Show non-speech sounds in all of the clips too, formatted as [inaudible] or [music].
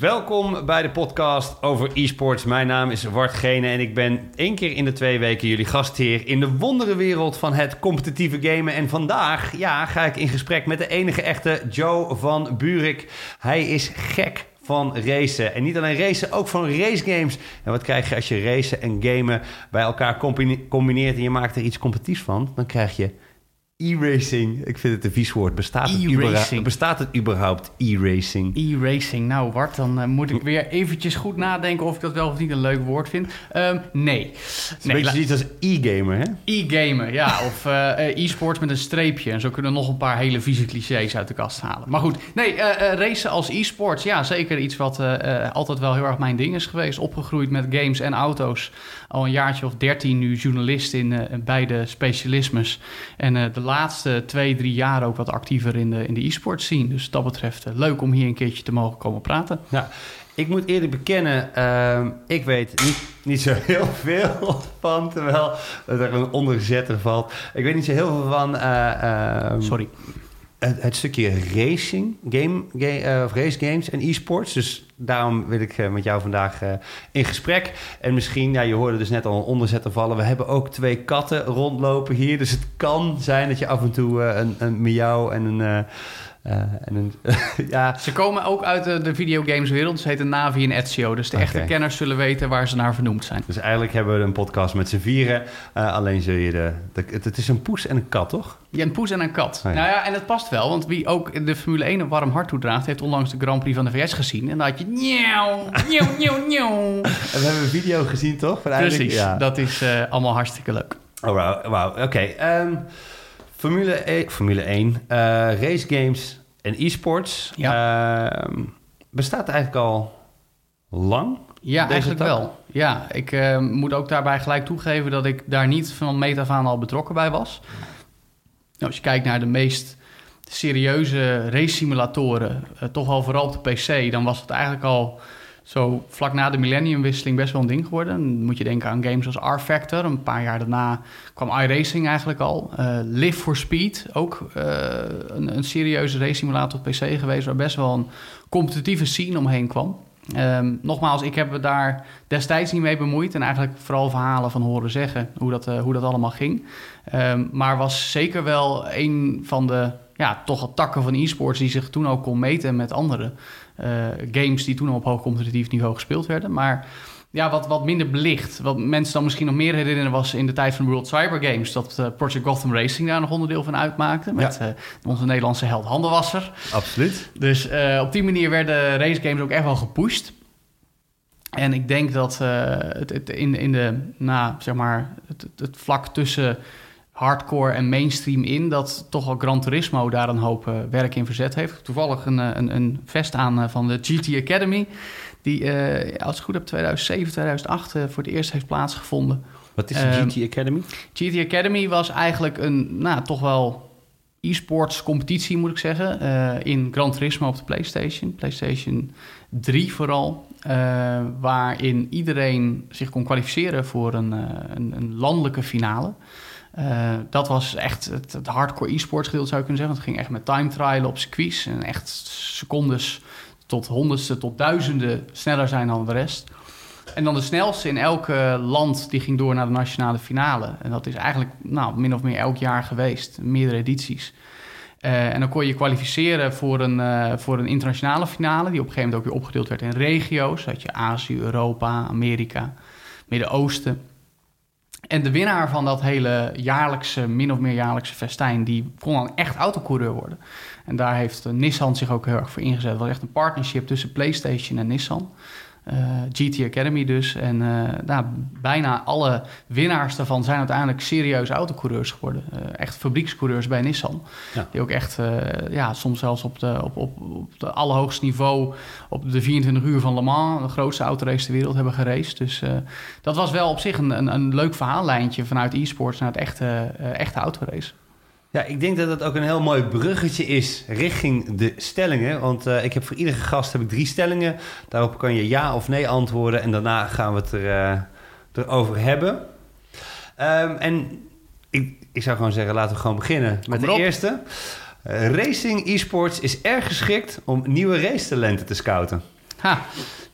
Welkom bij de podcast over e-sports. Mijn naam is Wart Gene en ik ben één keer in de twee weken jullie gastheer in de wonderenwereld van het competitieve gamen. En vandaag ja, ga ik in gesprek met de enige echte Joe van Burik. Hij is gek van racen. En niet alleen racen, ook van racegames. En wat krijg je als je racen en gamen bij elkaar combineert en je maakt er iets competitiefs van? Dan krijg je E-racing. Ik vind het een vies woord. Bestaat het, überhaupt, bestaat het überhaupt e-racing? E-racing. Nou, Wart, dan uh, moet ik weer eventjes goed nadenken of ik dat wel of niet een leuk woord vind. Um, nee. Het nee, een beetje iets als e-gamer, hè? E-gamer, ja. Of uh, e-sports met een streepje. En zo kunnen we nog een paar hele vieze clichés uit de kast halen. Maar goed, nee, uh, racen als e-sports. Ja, zeker iets wat altijd wel heel erg mijn ding is geweest. Opgegroeid met games en auto's. Al een jaartje of dertien nu journalist in beide specialismes. En de laatste twee, drie jaar ook wat actiever in de, in de e-sport scene. Dus dat betreft uh, leuk om hier een keertje te mogen komen praten. Ja, ik moet eerlijk bekennen, uh, ik weet niet, niet zo heel veel van, terwijl er een onderzetter valt. Ik weet niet zo heel veel van... Uh, Sorry het, het, stukje racing, game, game uh, of race games en e-sports. Dus daarom wil ik uh, met jou vandaag uh, in gesprek. En misschien, ja, je hoorde dus net al een onderzetter vallen. We hebben ook twee katten rondlopen hier. Dus het kan zijn dat je af en toe een, een miauw en een uh, en een, [laughs] ja. Ze komen ook uit de, de videogameswereld. Ze heten Navi en Ezio. Dus de echte kenners zullen weten waar ze naar vernoemd zijn. Dus eigenlijk hebben we een podcast met z'n vieren. Uh, alleen zul je de, de, het, is een poes en een kat, toch? Ja, een poes en een kat. Oh, ja. Nou ja, en het past wel. Want wie ook de Formule 1 een warm hart toedraagt... heeft onlangs de Grand Prix van de VS gezien. En dan had je... Nieuw, nieuw, nieuw, nieuw. En we hebben een video gezien, toch? Precies, ja. dat is uh, allemaal hartstikke leuk. Oh, wow. wow. Oké. Okay. Um, Formule, e Formule 1, uh, race games en e-sports. Ja. Uh, bestaat eigenlijk al lang? Ja, eigenlijk wel. Ja, ik uh, moet ook daarbij gelijk toegeven dat ik daar niet van meet af aan al betrokken bij was. Nou, als je kijkt naar de meest serieuze race simulatoren, uh, toch wel vooral op de PC, dan was het eigenlijk al zo vlak na de millenniumwisseling best wel een ding geworden. Dan moet je denken aan games als R-Factor. Een paar jaar daarna kwam iRacing eigenlijk al. Uh, Live for Speed, ook uh, een, een, serieuze race simulator op PC geweest... waar best wel een competitieve scene omheen kwam. Um, nogmaals, ik heb me daar destijds niet mee bemoeid... en eigenlijk vooral verhalen van horen zeggen hoe dat, uh, hoe dat allemaal ging. Um, maar was zeker wel een van de ja, toch takken van e-sports... die zich toen ook kon meten met anderen... Eh, games die toen op hoog competitief niveau gespeeld werden. Maar ja, wat, wat minder belicht. Wat mensen dan misschien nog meer herinneren was in de tijd van World Cyber Games... dat uh, Project Gotham Racing daar nog onderdeel van uitmaakte... met ja. uh, onze Nederlandse held Handenwasser. Absoluut. Dus uh, op die manier werden race games ook echt wel gepusht. En ik denk dat het, het, in, in de, nou, zeg maar, het, het vlak tussen hardcore en mainstream in, dat toch al Gran Turismo daar een hoop uh, werk in verzet heeft. Toevallig een, eh, een, een vest aan uh, van de GT Academy, die als ik goed heb 2007, 2008 voor het eerst heeft plaatsgevonden. Wat is de ehm, GT Academy? GT Academy was eigenlijk een, nou, toch wel e-sports competitie, moet ik zeggen, in Gran Turismo op de PlayStation. PlayStation 3 vooral. waarin iedereen zich kon kwalificeren voor een, een, een landelijke finale. Uh, dat was echt het, hardcore e-sports gedeelte zou je kunnen zeggen. Het ging echt met time trialen op circuits. En echt secondes tot honderdste tot duizenden sneller zijn dan de rest. En dan de snelste in elk land die ging door naar de nationale finale. En dat is eigenlijk nou, min of meer elk jaar geweest. Meerdere edities. Uh, en dan kon je kwalificeren voor een, uh, voor een internationale finale... die op een gegeven moment ook weer opgedeeld werd in regio's. Dat je Azië, Europa, Amerika, Midden-Oosten... En de winnaar van dat hele jaarlijkse, min of meer jaarlijkse festijn, die kon dan echt autocoureur worden. En daar heeft Nissan zich ook heel erg voor ingezet. Het was echt een partnership tussen PlayStation en Nissan. Eh, GT Academy dus. En uh, nou, bijna alle winnaars daarvan zijn uiteindelijk serieuze autocoureurs geworden. Uh, echt fabriekscoureurs bij Nissan. Ja. Die ook echt, ja, soms zelfs op de, op, op, op de allerhoogste niveau... op de 24 uur van Le Mans, de grootste autorace ter wereld, hebben geraced. Dus dat was wel op zich een, een, een leuk verhaallijntje vanuit e-sports naar het echte, echte autorace. Ja, ik denk dat het ook een heel mooi bruggetje is richting de stellingen. Want uh, ik heb voor iedere gast heb ik drie stellingen. Daarop kan je ja of nee antwoorden. En daarna gaan we het er, uh, erover hebben. Um, en ik, ik zou gewoon zeggen, laten we gewoon beginnen met de eerste. Uh, racing e-sports is erg geschikt om nieuwe racetalenten te scouten. Ha.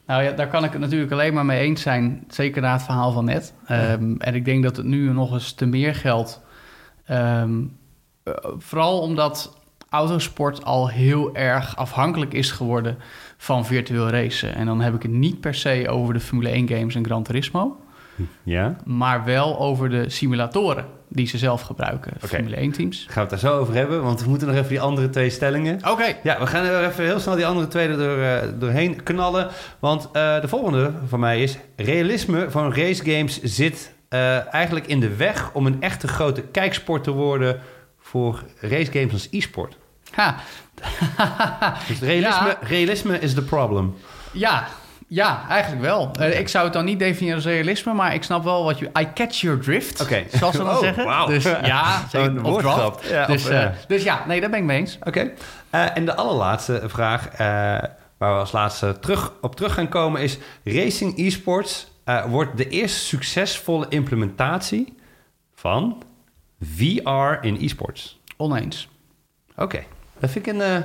Nou ja, daar kan ik het natuurlijk alleen maar mee eens zijn. Zeker na het verhaal van net. Ehm, en ik denk dat het nu nog eens te meer geldt. Ehm, eh, vooral omdat autosport al heel erg afhankelijk is geworden van virtueel racen. En dan heb ik het niet per se over de Formule 1 games en Gran Turismo. Ja? Maar wel over de simulatoren die ze zelf gebruiken. Oké. Formule 1 teams. Gaan we het daar zo over hebben, want we moeten nog even die andere twee stellingen. Oké. Ja, we gaan er even heel snel die andere twee er door, eh, doorheen knallen. Want eh, de volgende van mij is... realisme van racegames zit eigenlijk in de weg... om een echte grote kijksport te worden voor racegames als e-sport. Ha. [laughs] Dus realisme, Ja. realisme is the problem. Ja, ja, eigenlijk wel. Eh, ik zou het dan niet definiëren als realisme, maar ik snap wel wat je... I catch your drift, Oké. zoals ze dan [laughs] Oh, zeggen. wauw. Dus [laughs] ja, of woordgrap. Ja, dus, eh, dus ja, nee, daar ben ik mee eens. Oké. Eh, en de allerlaatste vraag, waar we als laatste terug, op terug gaan komen, is: Racing esports wordt de eerste succesvolle implementatie van VR in esports. Oneens. Oké, dat vind ik een, een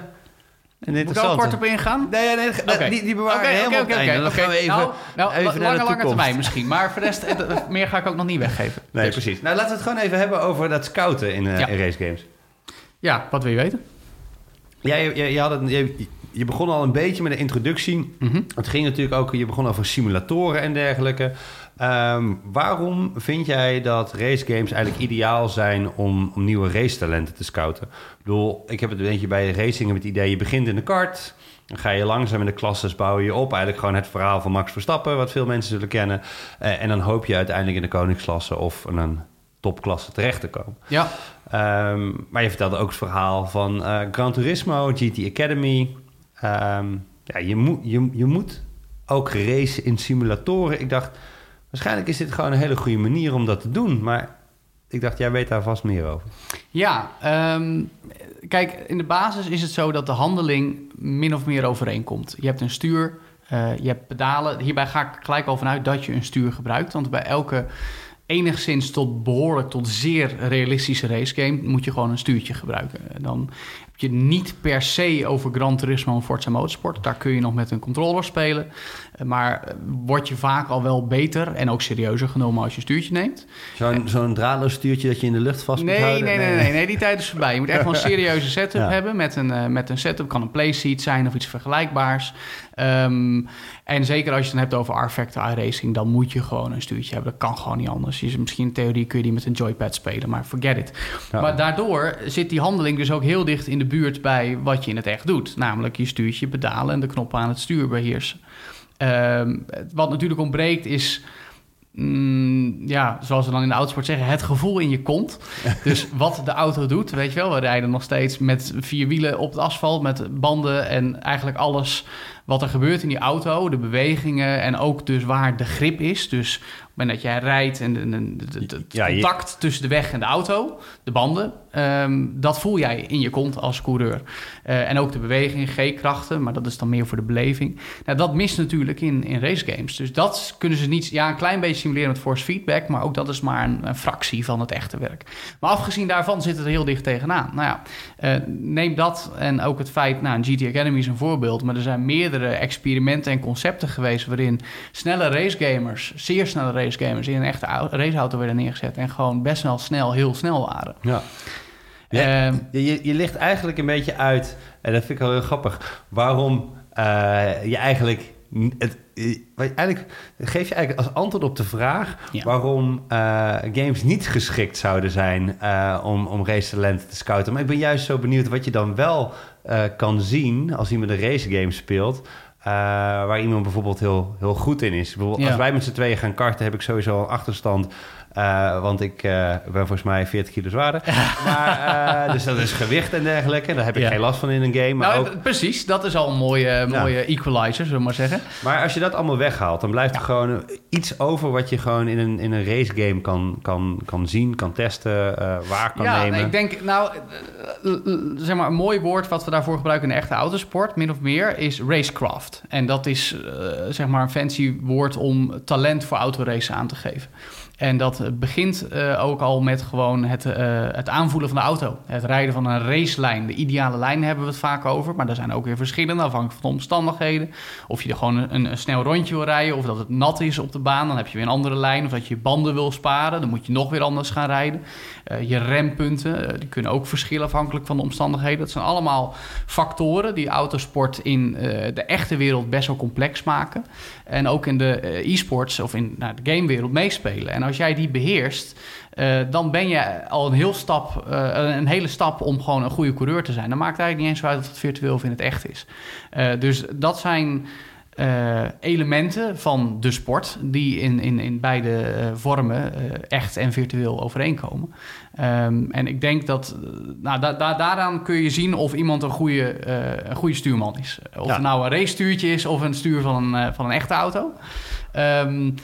Moet ik al kort op ingaan? Nee, nee, nee, die, die bewaren we helemaal het oké. Dan oké. gaan we even, nou, nou, even la- naar de lange, termijn misschien. Maar voor de rest, meer ga ik ook nog niet weggeven. Nee, Dus, precies. Nou, laten we het gewoon even hebben over dat scouten in, eh Ja. in racegames. Ja, wat wil je weten? Ja, je, je, je had het, je, je begon al een beetje met de introductie. Mhm. Het ging natuurlijk ook, je begon over simulatoren en dergelijke. Ehm, waarom vind jij dat racegames eigenlijk ideaal zijn om, om nieuwe racetalenten te scouten? Ik bedoel, ik heb het een beetje bij de racing met het idee, je begint in de kart, dan ga je langzaam in de klasses bouwen je op. Eigenlijk gewoon het verhaal van Max Verstappen, wat veel mensen zullen kennen. Eh, en dan hoop je uiteindelijk in de koningsklasse of in een topklasse terecht te komen. Ja, Ehm, maar je vertelde ook het verhaal van eh, Gran Turismo, GT Academy. Ehm, ja, je, moet, je, je moet ook racen in simulatoren. Ik dacht, waarschijnlijk is dit gewoon een hele goede manier om dat te doen. Maar ik dacht, jij weet daar vast meer over. Ja, ehm, kijk, in de basis is het zo dat de handeling min of meer overeenkomt. Je hebt een stuur, eh, je hebt pedalen. Hierbij ga ik gelijk al vanuit dat je een stuur gebruikt. Want bij elke enigszins tot behoorlijk tot zeer realistische racegame moet je gewoon een stuurtje gebruiken. Dan je niet per se over Gran Turismo en Forza Motorsport. Daar kun je nog met een controller spelen. Eh, Maar eh, word je vaak al wel beter en ook serieuzer genomen als je stuurtje neemt. Zo'n zo'n draadloos stuurtje dat je in de lucht vast moet Nee, houden? nee, nee, nee, nee, die tijd is voorbij. Je moet echt wel een [laughs] serieuze setup Ja. hebben met een, eh, met een setup. Kan een playseat zijn of iets vergelijkbaars. Ehm, en zeker als je het dan hebt over R-Factor iRacing, dan moet je gewoon een stuurtje hebben. Dat kan gewoon niet anders. Je, misschien in theorie kun je die met een joypad spelen, maar forget it. Ja. Maar daardoor zit die handeling dus ook heel dicht in de buurt bij wat je in het echt doet. Namelijk je stuurtje pedalen en de knoppen aan het stuur beheersen. Ehm, wat natuurlijk ontbreekt is Mm, ja, zoals we dan in de autosport zeggen, het gevoel in je kont. [laughs] Dus wat de auto doet, weet je wel. We rijden nog steeds met vier wielen op het asfalt, met banden en eigenlijk alles wat er gebeurt in die auto. De bewegingen en ook dus waar de grip is. Dus moment dat jij rijdt en de- het Ja, je- contact tussen de weg en de auto, de banden, ehm, dat voel jij in je kont als coureur. Eh, en ook de beweging, G-krachten, maar dat is dan meer voor de beleving. Nou, dat mist natuurlijk in, in racegames. Dus dat kunnen ze niet, ja, een klein beetje simuleren met force feedback, maar ook dat is maar een, een fractie van het echte werk. Maar afgezien daarvan zit het er heel dicht tegenaan. Nou ja, eh, neem dat en ook het feit, nou, GT Academy is een voorbeeld, maar er zijn meerdere experimenten en concepten geweest waarin snelle racegamers, zeer snelle racegamers, in een echte au- raceauto werden neergezet en gewoon best wel snel, heel snel waren. Ja. Ehm, je, je, je ligt eigenlijk een beetje uit, en dat vind ik wel heel grappig, waarom eh, je eigenlijk. Het, eigenlijk geef je eigenlijk als antwoord op de vraag Ja. waarom eh, games niet geschikt zouden zijn eh, om, om racetalenten te scouten. Maar ik ben juist zo benieuwd wat je dan wel kan zien als iemand een racegame speelt. Eh, waar iemand bijvoorbeeld heel, heel goed in is. Bijvoorbeeld, Ja. Als wij met z'n tweeën gaan karten, heb ik sowieso een achterstand. Eh, want ik eh, ben volgens mij 40 kilo zwaarder. [laughs] maar, eh, dus dat is gewicht en dergelijke. Daar heb ik Ja. geen last van in een game. Maar, nou, ook, precies, dat is al een mooie, mooie equalizer, zullen we maar zeggen. maar als je dat allemaal weghaalt, dan blijft er gewoon iets over wat je gewoon in een, in een racegame kan, kan, kan zien, kan testen, waar kan ja, nemen. nee, ik denk, nou, zeg maar, een mooi woord wat we daarvoor gebruiken in de echte autosport, min of meer, is racecraft. En dat is zeg maar een fancy woord om talent voor autoracen aan te geven. En dat begint uh, ook al met gewoon het, uh, het aanvoelen van de auto. Het rijden van een racelijn. De ideale lijn hebben we het vaak over. Maar er zijn ook weer verschillende afhankelijk van de omstandigheden. Of je er gewoon een, een, snel rondje wil rijden. Of dat het nat is op de baan. Dan heb je weer een andere lijn. Of dat je banden wil sparen. Dan moet je nog weer anders gaan rijden. Uh, je rempunten. die kunnen ook verschillen afhankelijk van de omstandigheden. Dat zijn allemaal factoren die autosport in de echte wereld best wel complex maken. En ook in de e-sports of in nou, de gamewereld meespelen. En als jij die beheerst, uh, dan ben je al een, heel stap, uh, een hele stap om gewoon een goede coureur te zijn. Dan maakt het eigenlijk niet eens uit of het virtueel of in het echt is. Uh, dus dat zijn elementen van de sport die in, in, in beide vormen, echt en virtueel, overeenkomen. Um, en ik denk dat, nou, da, da, daaraan kun je zien of iemand een goede, een goede stuurman is. Of ja. het nou een race stuurtje is of een stuur van een, van een echte auto. Um,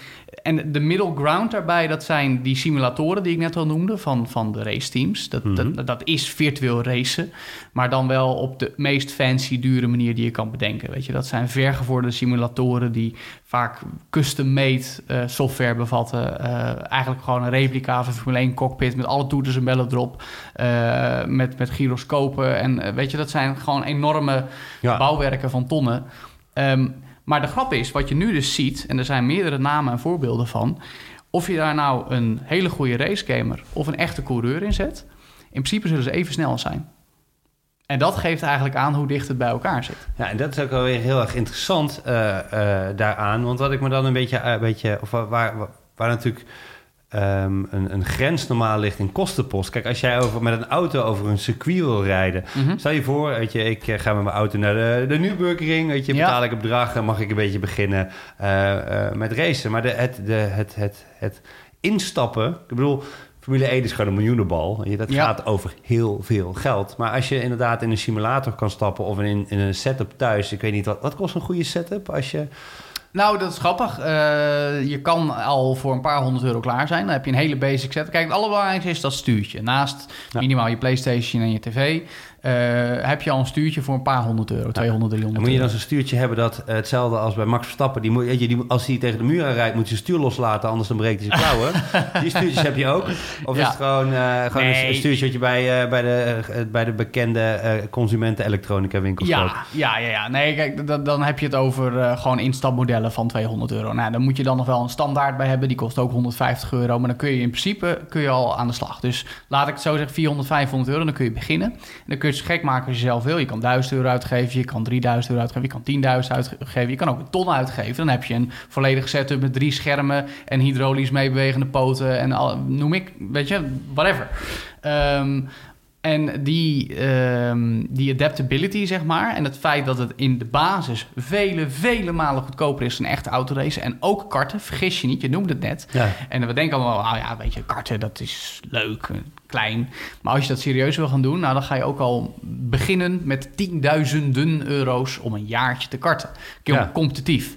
en de middle ground daarbij, dat zijn die simulatoren die ik net al noemde van, van de raceteams. Dat, mm -hmm. dat, dat, is virtueel racen, maar dan wel op de meest fancy, dure manier die je kan bedenken. Weet je, dat zijn vergevorderde simulatoren die vaak custom-made uh, software bevatten. Uh, eigenlijk gewoon een replica van Formule 1 cockpit met alle toeters en bellen erop. Uh, met, met gyroscopen. En weet je, dat zijn gewoon enorme ja. bouwwerken van tonnen. Um, maar de grap is, wat je nu dus ziet, en er zijn meerdere namen en voorbeelden van, of je daar nou een hele goede racegamer of een echte coureur in zet, in principe zullen ze even snel zijn. En dat geeft eigenlijk aan hoe dicht het bij elkaar zit. Ja, en dat is ook wel weer heel erg interessant uh, uh, daaraan. Want wat ik me dan een beetje, een beetje of waar, waar, waar natuurlijk um, een, een, grens normaal ligt in kostenpost. Kijk, als jij over, met een auto over een circuit wil rijden... Mm -hmm. stel je voor, weet je, ik ga met mijn auto naar de, de Nürburgring... weet je, betaal ja. ik een bedrag en mag ik een beetje beginnen uh, uh, met racen. Maar de, het, de, het, het, het instappen... Ik bedoel, Formule 1 is gewoon een miljoenenbal. Dat ja. gaat over heel veel geld. Maar als je inderdaad in een simulator kan stappen... of in, in een setup thuis... Ik weet niet, wat, wat kost een goede setup als je... Nou, dat is grappig. Uh, je kan al voor een paar honderd euro klaar zijn. Dan heb je een hele basic set. Kijk, het allerbelangrijkste is dat stuurtje. Naast ja. minimaal je PlayStation en je tv... Uh, heb je al een stuurtje voor een paar honderd euro, 200, 300 Moet je dan zo'n stuurtje hebben dat uh, hetzelfde als bij Max Verstappen... Die moet, je, die, als hij tegen de muur rijdt, moet je zijn stuur loslaten... anders dan breekt hij zijn klauwen. [laughs] die stuurtjes heb je ook. Of ja. is het gewoon, uh, gewoon nee. een stuurtje wat je bij, bij, de, bij de bekende consumenten-elektronica winkels ja, koopt? Ja, ja, ja. Nee, kijk, dan, dan heb je het over gewoon instapmodellen van 200 euro. Nou, dan moet je dan nog wel een standaard bij hebben. Die kost ook 150 euro. Maar dan kun je in principe kun je al aan de slag. Dus laat ik het zo zeggen, 400, 500 euro. Dan kun je beginnen. En dan kun je het gek maken als je zelf wil. Je kan 1000 euro uitgeven, je kan 3000 euro uitgeven, je kan 10.000 uitgeven, je kan ook een ton uitgeven. Dan heb je een volledig setup met drie schermen en hydraulisch meebewegende poten en al, noem ik, weet je, whatever. Um, en die, um, die adaptability, zeg maar, en het feit dat het in de basis vele, vele malen goedkoper is dan een echte autorace. En ook karten, vergis je niet, je noemde het net. Ja. En we denken allemaal, nou ja, weet je, karten, dat is leuk, klein. Maar als je dat serieus wil gaan doen, nou, dan ga je ook al beginnen met tienduizenden euro's om een jaartje te karten. Ja. Competitief.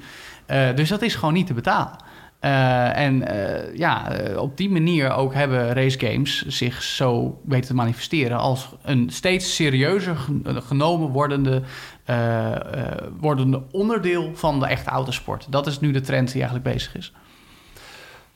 Uh, dus dat is gewoon niet te betalen. Uh, en uh, ja, op die manier ook hebben racegames zich zo weten te manifesteren als een steeds serieuzer genomen wordende, wordende onderdeel van de echte autosport. Dat is nu de trend die eigenlijk bezig is.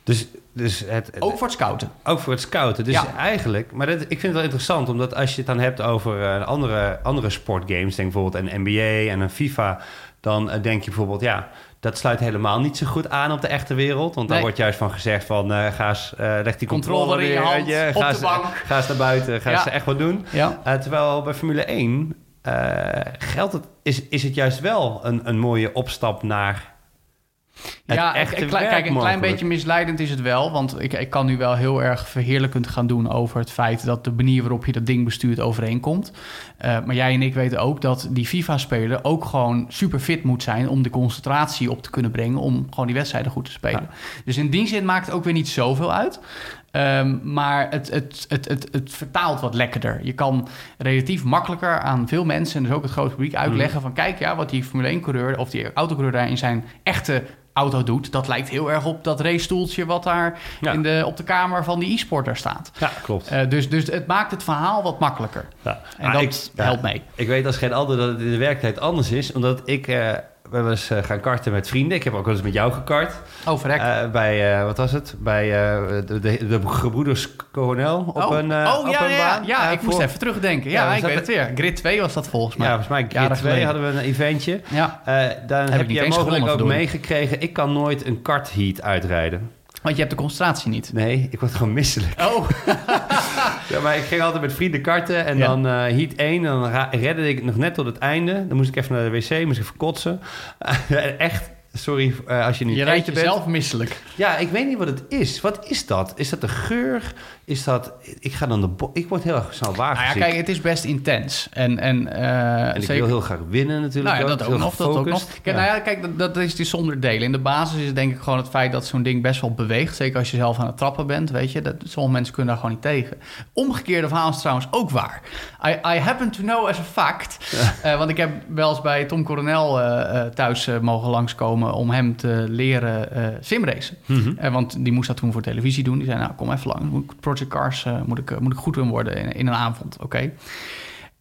Dus, dus het, ook voor het scouten. Ook voor het scouten. Dus ja. eigenlijk, maar dat, ik vind het wel interessant, omdat als je het dan hebt over andere, andere sportgames, denk bijvoorbeeld een NBA en een FIFA, dan denk je bijvoorbeeld, ja, dat sluit helemaal niet zo goed aan op de echte wereld. Want nee. wordt juist van gezegd van... Uh, ga eens, uh, leg die controle, controle in je hand, je, ga, eens, ga eens naar buiten, ga ja. eens echt wat doen. Ja. Uh, terwijl bij Formule 1 geldt het, is, is het juist wel een, een mooie opstap naar... Ja, echt een klein, kijk, een klein beetje misleidend is het wel. Want ik, ik kan nu wel heel erg verheerlijkend gaan doen over het feit dat de manier waarop je dat ding bestuurt overeenkomt. Uh, maar jij en ik weten ook dat die FIFA-speler ook gewoon super fit moet zijn om de concentratie op te kunnen brengen. Om gewoon die wedstrijden goed te spelen. Ja. Dus in die zin maakt het ook weer niet zoveel uit. Um, maar het, het, het, het, het vertaalt wat lekkerder. Je kan relatief makkelijker aan veel mensen, en dus ook het grote publiek, uitleggen mm. van kijk, ja, wat die Formule 1-coureur of die autocoureur daar in zijn echte auto doet, dat lijkt heel erg op dat racestoeltje wat daar ja. in de, op de kamer van die e-sporter staat. Ja, klopt. Uh, dus, dus het maakt het verhaal wat makkelijker. Ja. En ah, dat ik, helpt mee. Ik weet als geen ander dat het in de werkelijkheid anders is, omdat ik... Uh, we hebben eens eh, gaan karten met vrienden. Ik heb ook wel eens met jou gekart. Oh, verrek. Eh, bij, eh, wat was het? Bij de, de, de gebroeders Coronel op oh, een, oh op ja, een ja, baan. ja. Ik moest even terugdenken. Ja, ik weet het weer. Grid 2 was dat volgens mij. Ja, volgens mij Jaren Grid 2 geleden. hadden we een eventje. Ja, dan heb, jij eens mogelijk ook meegekregen... ik kan nooit een kartheat uitrijden. want je hebt de concentratie niet. Nee, ik word gewoon misselijk. Oh, [laughs] Ja, maar ik ging altijd met vrienden karten en Ja. dan eh heat 1. Dan ra- redde ik nog net tot het einde. Dan moest ik even naar de wc, moest ik even kotsen. [laughs] Echt, sorry eh, als je niet je rijdt bent. jezelf misselijk. Ja, ik weet niet wat het is. Wat is dat? Is dat de geur? Is dat... Ik ga dan de... Ik word heel erg snel Nou ja, kijk, het is best intens. En, en, eh, en ik zeker- wil heel graag winnen natuurlijk. Nou ja, dat ook nog. Dat ook nog. Kijk, Ja. nou ja, kijk dat, dat is die zonder delen. In de basis is het denk ik gewoon het feit dat zo'n ding best wel beweegt. Zeker als je zelf aan het trappen bent, weet je. Dat, sommige mensen kunnen daar gewoon niet tegen. Omgekeerde verhaal is trouwens ook waar. I, I happen to know as a fact. eh, want ik heb wel eens bij Tom Coronel thuis mogen langskomen... om hem te leren eh simracen. Mhm. Eh, want die moest dat toen voor televisie doen. Die zei, nou, kom even lang. Project Cars eh, moet, ik, eh, moet ik goed in worden in, in een avond. Oké.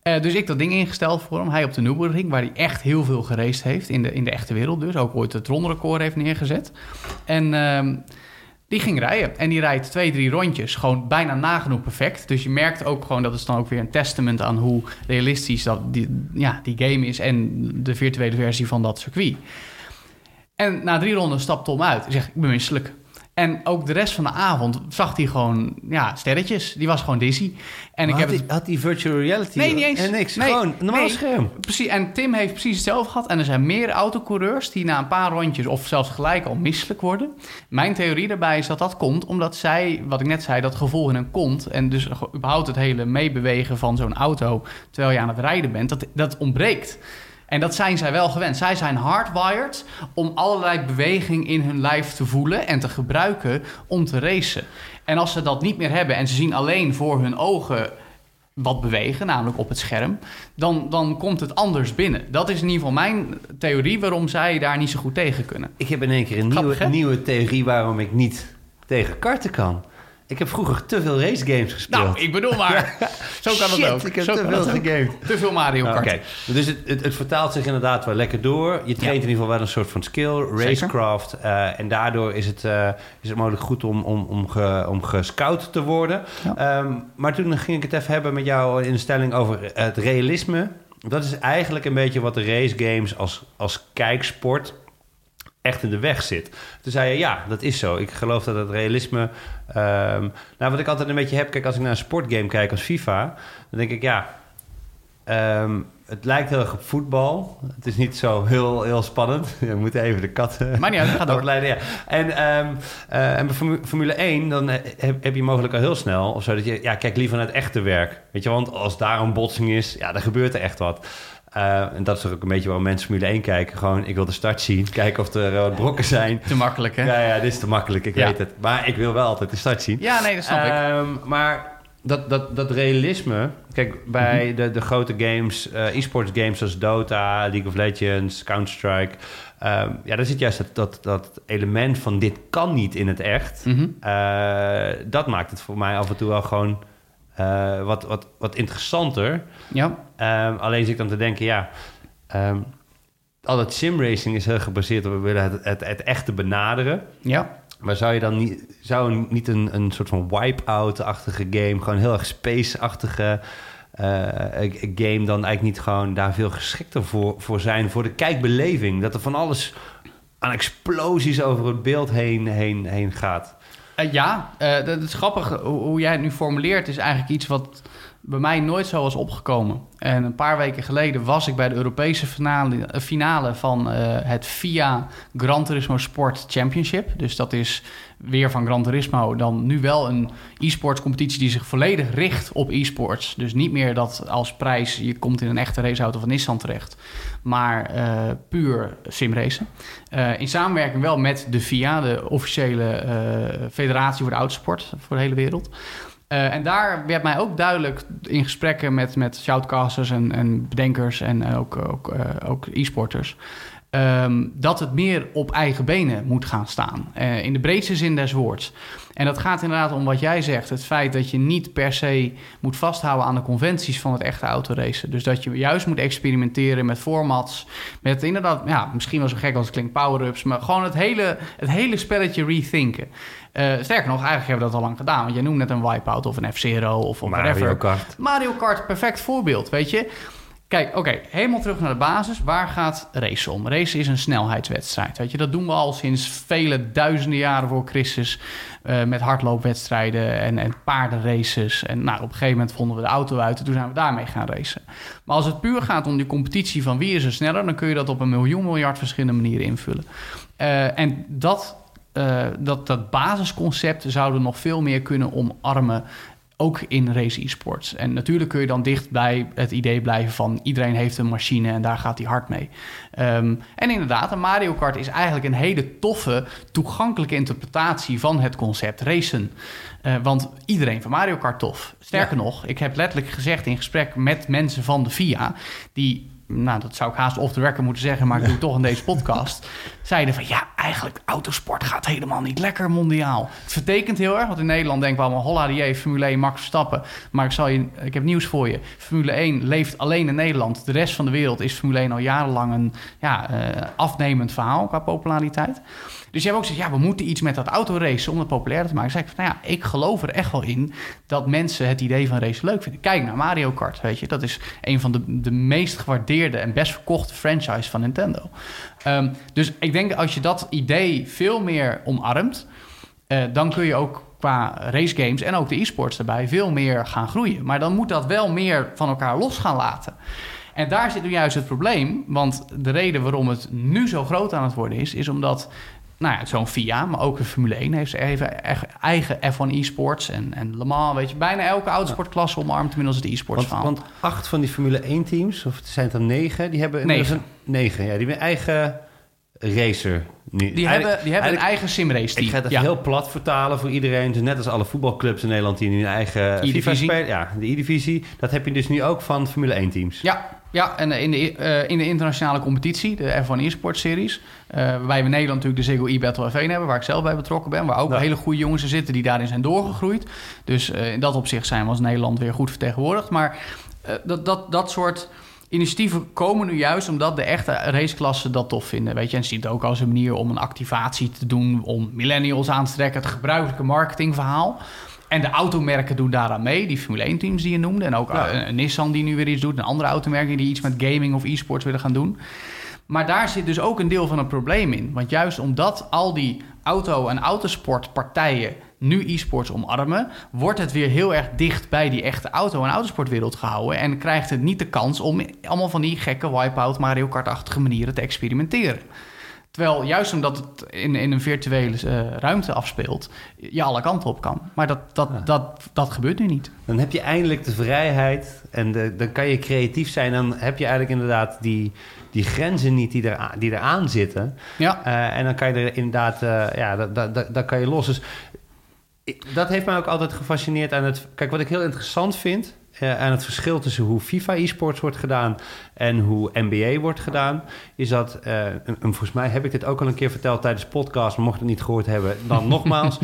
Eh, dus ik dat ding ingesteld voor hem. Hij op de Nürburgring, waar hij echt heel veel geraced heeft. In de, in de echte wereld dus. Ook ooit het ronderecord heeft neergezet. En ehm, die ging rijden. En die rijdt twee, drie rondjes. Gewoon bijna nagenoeg perfect. Dus je merkt ook gewoon, dat is dan ook weer een testament aan hoe realistisch dat die, ja, die game is. En de virtuele versie van dat circuit. En na drie ronden stapt Tom uit. Hij zegt, ik ben misselijk. En ook de rest van de avond zag hij gewoon ja, sterretjes. Die was gewoon dizzy. En ik Maar heb had, het die, had die virtual reality Nee, niet eens. en niks? Nee, Gewoon een normaal nee. scherm. Precies, en Tim heeft precies hetzelfde gehad. En er zijn meer autocoureurs die na een paar rondjes of zelfs gelijk al misselijk worden. Mijn theorie daarbij is dat dat komt omdat zij, wat ik net zei, dat gevoel in hun kont... en dus überhaupt het hele meebewegen van zo'n auto terwijl je aan het rijden bent, dat, dat ontbreekt. En dat zijn zij wel gewend. Zij zijn hardwired om allerlei beweging in hun lijf te voelen en te gebruiken om te racen. En als ze dat niet meer hebben en ze zien alleen voor hun ogen wat bewegen, namelijk op het scherm, dan, dan komt het anders binnen. Dat is in ieder geval mijn theorie waarom zij daar niet zo goed tegen kunnen. Ik heb in één keer een Grappig, nieuwe, hè? nieuwe theorie waarom ik niet tegen karten kan. Ik heb vroeger te veel race games gespeeld. Nou, ik bedoel maar. [laughs] Zo kan het Shit, ook. ik heb Zo te veel het gegamed. Te veel Mario Kart. Oké, dus het, het, het vertaalt zich inderdaad wel lekker door. Je traint Ja. in ieder geval wel een soort van skill, racecraft. eh, en daardoor is het, eh, is het mogelijk goed om, om, om, ge, om gescout te worden. Ja. Ehm, maar toen ging ik het even hebben met jou in de stelling over het realisme. Dat is eigenlijk een beetje wat de race games als, als kijksport echt in de weg zit. Toen zei je, ja, dat is zo. Ik geloof dat het realisme... ehm, nou, wat ik altijd een beetje heb... Kijk, als ik naar een sportgame kijk als FIFA... dan denk ik, ja... ehm, het lijkt heel erg op voetbal. Het is niet zo heel, heel spannend. [laughs] We moeten even de kat... eh, Maar niet uit, ga door. afleiden, ja. En, ehm, eh, en bij Formu- Formule 1, dan heb, heb je mogelijk al heel snel... of zo dat je, ja, kijk liever naar het echte werk. Weet je, want als daar een botsing is... ja, dan gebeurt er echt wat. Eh, en dat is ook een beetje waarom mensen Formule 1 kijken. Gewoon, ik wil de start zien. [laughs] Kijken of er wat brokken zijn. Te makkelijk, hè? Ja, ja, dit is te makkelijk, ik Ja. weet het. Maar ik wil wel altijd de start zien. Ja, nee, dat snap ik. Ehm, maar dat, dat, dat realisme... Kijk, bij Mhm. de, de grote games, eh, e-sports games zoals Dota, League of Legends, Counter-Strike... ehm, ja, daar zit juist dat, dat, dat element van dit kan niet in het echt. Mhm. Dat maakt het voor mij af en toe wel gewoon eh, wat, wat, wat interessanter. Ja, Ehm, alleen zit ik dan te denken, ja... ehm al dat simracing is heel gebaseerd op... we willen het, het, het echte benaderen... ja. Maar zou je dan niet, zou niet een, een soort van wipe-out-achtige game, gewoon heel erg space-achtige eh, game, dan eigenlijk niet gewoon daar veel geschikter voor, voor zijn voor de kijkbeleving? Dat er van alles aan explosies over het beeld heen, heen, heen gaat. Eh, ja, eh, dat is grappig. Hoe, jij het nu formuleert is eigenlijk iets wat bij mij nooit zo was opgekomen. En een paar weken geleden was ik bij de Europese finale, eh, finale van het FIA Gran Turismo Sport Championship. Dus dat is weer van Gran Turismo dan nu wel een e-sports competitie die zich volledig richt op e-sports. Dus niet meer dat als prijs je komt in een echte raceauto van Nissan terecht, maar eh, puur simracen. Eh, in samenwerking wel met de FIA, de officiële eh, federatie voor de autosport voor de hele wereld. En daar werd mij ook duidelijk in gesprekken met, met shoutcasters en, en bedenkers en ook, ook, ook e-sporters. Ehm, dat het meer op eigen benen moet gaan staan. Uh, in de breedste zin des woords. En dat gaat inderdaad om wat jij zegt. Het feit dat je niet per se moet vasthouden aan de conventies van het echte autoracen. Dus dat je juist moet experimenteren met formats. Met inderdaad, ja, misschien wel zo gek als het klinkt, power-ups. Maar gewoon het hele, het hele spelletje rethinken. Uh, sterker nog, eigenlijk hebben we dat al lang gedaan. Want je noemt net een Wipeout of een F-Zero of, of Mario whatever. Kart. Mario Kart, perfect voorbeeld, weet je. Kijk, oké, helemaal terug naar de basis. Waar gaat race om? Race is een snelheidswedstrijd. Weet je, dat doen we al sinds vele duizenden jaren voor Christus. Uh, met hardloopwedstrijden en, en paardenraces. En nou, op een gegeven moment vonden we de auto uit en toen zijn we daarmee gaan racen. Maar als het puur gaat om die competitie van wie is er sneller, dan kun je dat op een miljoen miljard verschillende manieren invullen. Uh, en dat uh, dat, dat basisconcept zouden nog veel meer kunnen omarmen. Ook in race e-sports. En natuurlijk kun je dan dicht bij het idee blijven van iedereen heeft een machine en daar gaat hij hard mee. Um, en inderdaad, een Mario Kart is eigenlijk een hele toffe, toegankelijke interpretatie van het concept racen. Uh, want iedereen van Mario Kart tof. Sterker ja. nog, ik heb letterlijk gezegd in gesprek met mensen van de FIA, die nou, dat zou ik haast off the record moeten zeggen, maar ik doe het toch in deze podcast. [laughs] Zeiden van ja, eigenlijk autosport gaat helemaal niet lekker mondiaal. Het vertekent heel erg, want in Nederland denken we allemaal holla die Formule 1, Max Verstappen. Maar ik, zal je, ik heb nieuws voor je. Formule 1 leeft alleen in Nederland. De rest van de wereld is Formule 1 al jarenlang een ja, uh, afnemend verhaal qua populariteit. Dus je hebt ook gezegd, ja, we moeten iets met dat autoracen om het populair te maken. Zeg ik van, nou ja, ik geloof er echt wel in dat mensen het idee van race leuk vinden. Kijk naar Mario Kart, weet je. Dat is een van de, de meest gewaardeerde en best verkochte franchise van Nintendo. Um, dus ik denk als je dat idee veel meer omarmt, uh, dan kun je ook qua race games en ook de e-sports erbij veel meer gaan groeien. Maar dan moet dat wel meer van elkaar los gaan laten. En daar zit nu juist het probleem. Want de reden waarom het nu zo groot aan het worden is, is omdat nou ja, zo'n FIA, maar ook de Formule 1 heeft even eigen F1 e-sports en, en Le Mans, weet je. Bijna elke autosportklasse omarmt inmiddels het e-sports want, want acht van die Formule 1 teams, of het zijn het er negen, die hebben... Negen. Een, negen, ja. Die hebben eigen racer. Die hebben, die hebben een eigen simrace team. Ik ga het ja. heel plat vertalen voor iedereen. Dus net als alle voetbalclubs in Nederland die een eigen FIFA spelen. Ja, de E-divisie. Dat heb je dus nu ook van Formule 1 teams. Ja, ja, en in de, uh, in de internationale competitie, de F1 e-sport series, uh, waarbij we in Nederland natuurlijk de Ziggo e-Battle F1 hebben, waar ik zelf bij betrokken ben, waar ook ja. hele goede jongens zitten die daarin zijn doorgegroeid. Dus uh, in dat opzicht zijn we als Nederland weer goed vertegenwoordigd. Maar dat, dat, dat soort initiatieven komen nu juist omdat de echte raceklassen dat tof vinden. Weet je, en ziet het ook als een manier om een activatie te doen, om millennials aan te trekken, het gebruikelijke marketingverhaal. En de automerken doen daaraan mee. Die Formule 1 teams die je noemde. En ook ja. een Nissan die nu weer iets doet. En andere automerken die iets met gaming of e-sports willen gaan doen. Maar daar zit dus ook een deel van het probleem in. Want juist omdat al die auto- en autosportpartijen nu e-sports omarmen, wordt het weer heel erg dicht bij die echte auto- en autosportwereld gehouden. En krijgt het niet de kans om allemaal van die gekke wipeout Mario Kart-achtige manieren te experimenteren. Terwijl juist omdat het in, in een virtuele uh, ruimte afspeelt, je alle kanten op kan. Maar dat, dat, ja. dat, dat gebeurt nu niet. Dan heb je eindelijk de vrijheid en de, dan kan je creatief zijn. Dan heb je eigenlijk inderdaad die, die grenzen niet die, er, die eraan zitten. Ja. Uh, en dan kan je er inderdaad, uh, ja, dat, dat, dat, dat kan je los. Dus dat heeft mij ook altijd gefascineerd aan het... Kijk, wat ik heel interessant vind... Uh, aan het verschil tussen hoe FIFA e-sports wordt gedaan en hoe NBA wordt gedaan, is dat, uh, en, en volgens mij heb ik dit ook al een keer verteld tijdens de podcast, maar mocht het niet gehoord hebben, dan [laughs] nogmaals.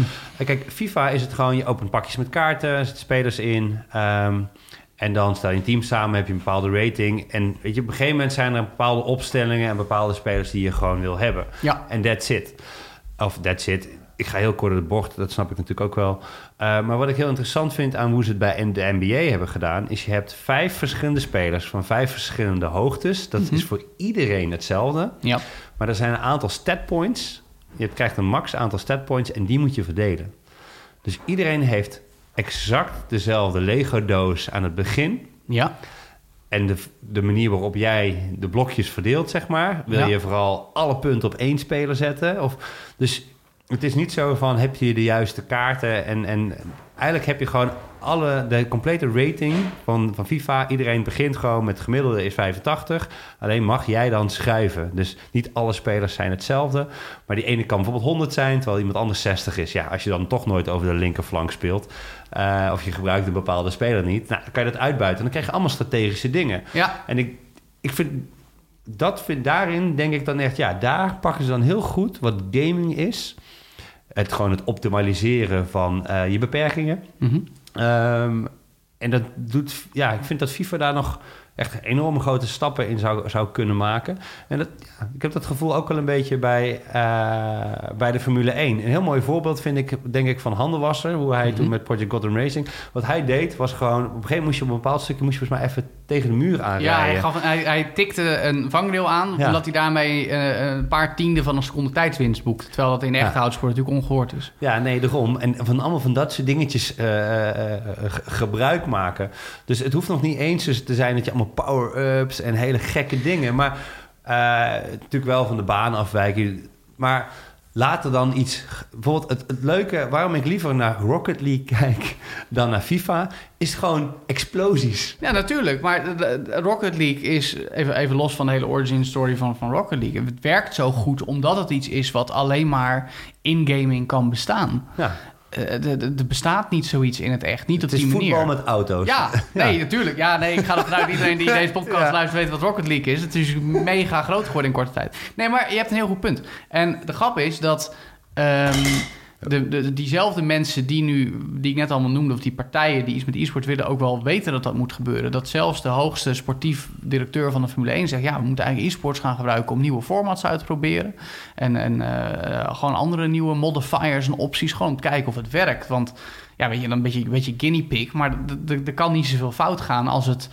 Kijk, FIFA is het gewoon, je opent pakjes met kaarten, er zitten spelers in, um, en dan stel je een team samen, heb je een bepaalde rating. En weet je, op een gegeven moment zijn er bepaalde opstellingen en bepaalde spelers die je gewoon wil hebben. Ja. En that's it. Of that's it ik ga heel kort de bocht, dat snap ik natuurlijk ook wel. Uh, maar wat ik heel interessant vind aan hoe ze het bij de NBA hebben gedaan, is je hebt vijf verschillende spelers van vijf verschillende hoogtes. Dat mm -hmm. is voor iedereen hetzelfde. Ja. Maar er zijn een aantal statpoints. Je krijgt een max aantal statpoints en die moet je verdelen. Dus iedereen heeft exact dezelfde Lego-doos aan het begin. Ja. En de, de manier waarop jij de blokjes verdeelt, zeg maar, wil ja. je vooral alle punten op één speler zetten. Of, dus het is niet zo van heb je de juiste kaarten en, en eigenlijk heb je gewoon alle, de complete rating van, van FIFA. Iedereen begint gewoon met gemiddelde is 85. Alleen mag jij dan schuiven. Dus niet alle spelers zijn hetzelfde. Maar die ene kan bijvoorbeeld 100 zijn, terwijl iemand anders 60 is. Ja, als je dan toch nooit over de linkerflank speelt. Uh, of je gebruikt een bepaalde speler niet. Nou, dan kan je dat uitbuiten. En dan krijg je allemaal strategische dingen. Ja. En ik, ik vind dat vind, daarin denk ik dan echt, ja, daar pakken ze dan heel goed wat gaming is. Het gewoon het optimaliseren van eh, je beperkingen. Mhm. Ehm, en dat doet, ja, ik vind dat FIFA daar nog echt enorme grote stappen in zou, zou kunnen maken. En dat, ja, ik heb dat gevoel ook wel een beetje bij, eh, bij de Formule 1. Een heel mooi voorbeeld vind ik, denk ik, van Handelwasser. Hoe hij Mhm. toen met Project Gotham Racing... Wat hij deed, was gewoon... Op een gegeven moment moest je op een bepaald stukje... moest je volgens mij even tegen de muur aanrijden. Ja, hij, gaf, hij, hij tikte een vangrail aan, Ja. omdat hij daarmee eh, een paar tienden van een seconde tijdswinst boekt. Terwijl dat in de Ja. natuurlijk ongehoord is. Ja, nee, daarom. En van allemaal van dat soort dingetjes eh, gebruik maken. Dus het hoeft nog niet eens te zijn dat je allemaal power-ups en hele gekke dingen. Maar eh, natuurlijk wel van de baan afwijken. Maar later dan iets... Bijvoorbeeld het, het leuke, waarom ik liever naar Rocket League [laughs] kijk dan naar FIFA... is gewoon explosies. Ja, natuurlijk. Maar de- de- de Rocket League is, even, even los van de hele origin story van, van Rocket League... het werkt zo goed omdat het iets is wat alleen maar in gaming kan bestaan. Ja, Er bestaat niet zoiets in het echt, niet het op is die manier. voetbal met auto's. Ja, [laughs] nee, natuurlijk. Ja, nee, ik ga ervan uit iedereen die [laughs] deze podcast Ja. luistert weet wat Rocket League is. Het is mega groot geworden in korte tijd. Nee, maar je hebt een heel goed punt. En de grap is dat ehm, de, de, diezelfde mensen die nu, die ik net allemaal noemde, of die partijen die iets met e-sport willen, ook wel weten dat dat moet gebeuren. Dat zelfs de hoogste sportief directeur van de Formule 1 zegt, ja, we moeten eigenlijk e-sports gaan gebruiken om nieuwe formats uit te proberen. En, en eh, gewoon andere nieuwe modifiers en opties, gewoon om te kijken of het werkt. Want ja, weet je, dan een beetje, een beetje guinea pig. Maar er kan niet zoveel fout gaan als het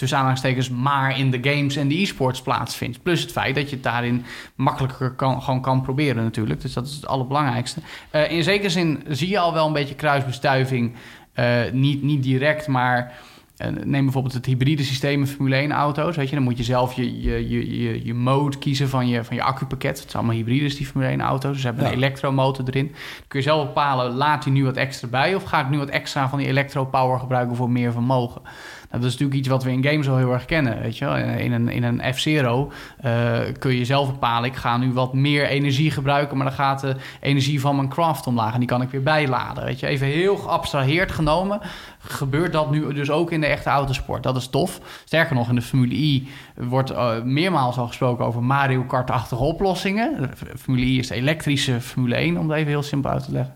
tussen aanhalingstekens maar in de games en de e-sports plaatsvindt. Plus het feit dat je het daarin makkelijker kan, gewoon kan proberen natuurlijk. Dus dat is het allerbelangrijkste. Eh, in zekere zin zie je al wel een beetje kruisbestuiving. Eh, niet, niet direct, maar... eh, neem bijvoorbeeld het hybride systeem in Formule 1 auto's. Weet je, dan moet je zelf je, je, je, je, je mode kiezen van je, van je accupakket. Het zijn allemaal hybrides, die Formule 1 auto's. Ze hebben Ja. een elektromotor erin. Dan kun je zelf bepalen, laat hij nu wat extra bij... of ga ik nu wat extra van die elektropower gebruiken voor meer vermogen. Dat is natuurlijk iets wat we in games al heel erg kennen. Weet je? In een, in een F-Zero eh, kun je zelf bepalen... ik ga nu wat meer energie gebruiken... maar dan gaat de energie van mijn craft omlaag... en die kan ik weer bijladen. Weet je? Even heel geabstraheerd genomen... gebeurt dat nu dus ook in de echte autosport. Dat is tof. Sterker nog, in de Formule I wordt eh, meermaals al gesproken... over Mario Kart-achtige oplossingen. Formule I is de elektrische Formule 1... om het even heel simpel uit te leggen.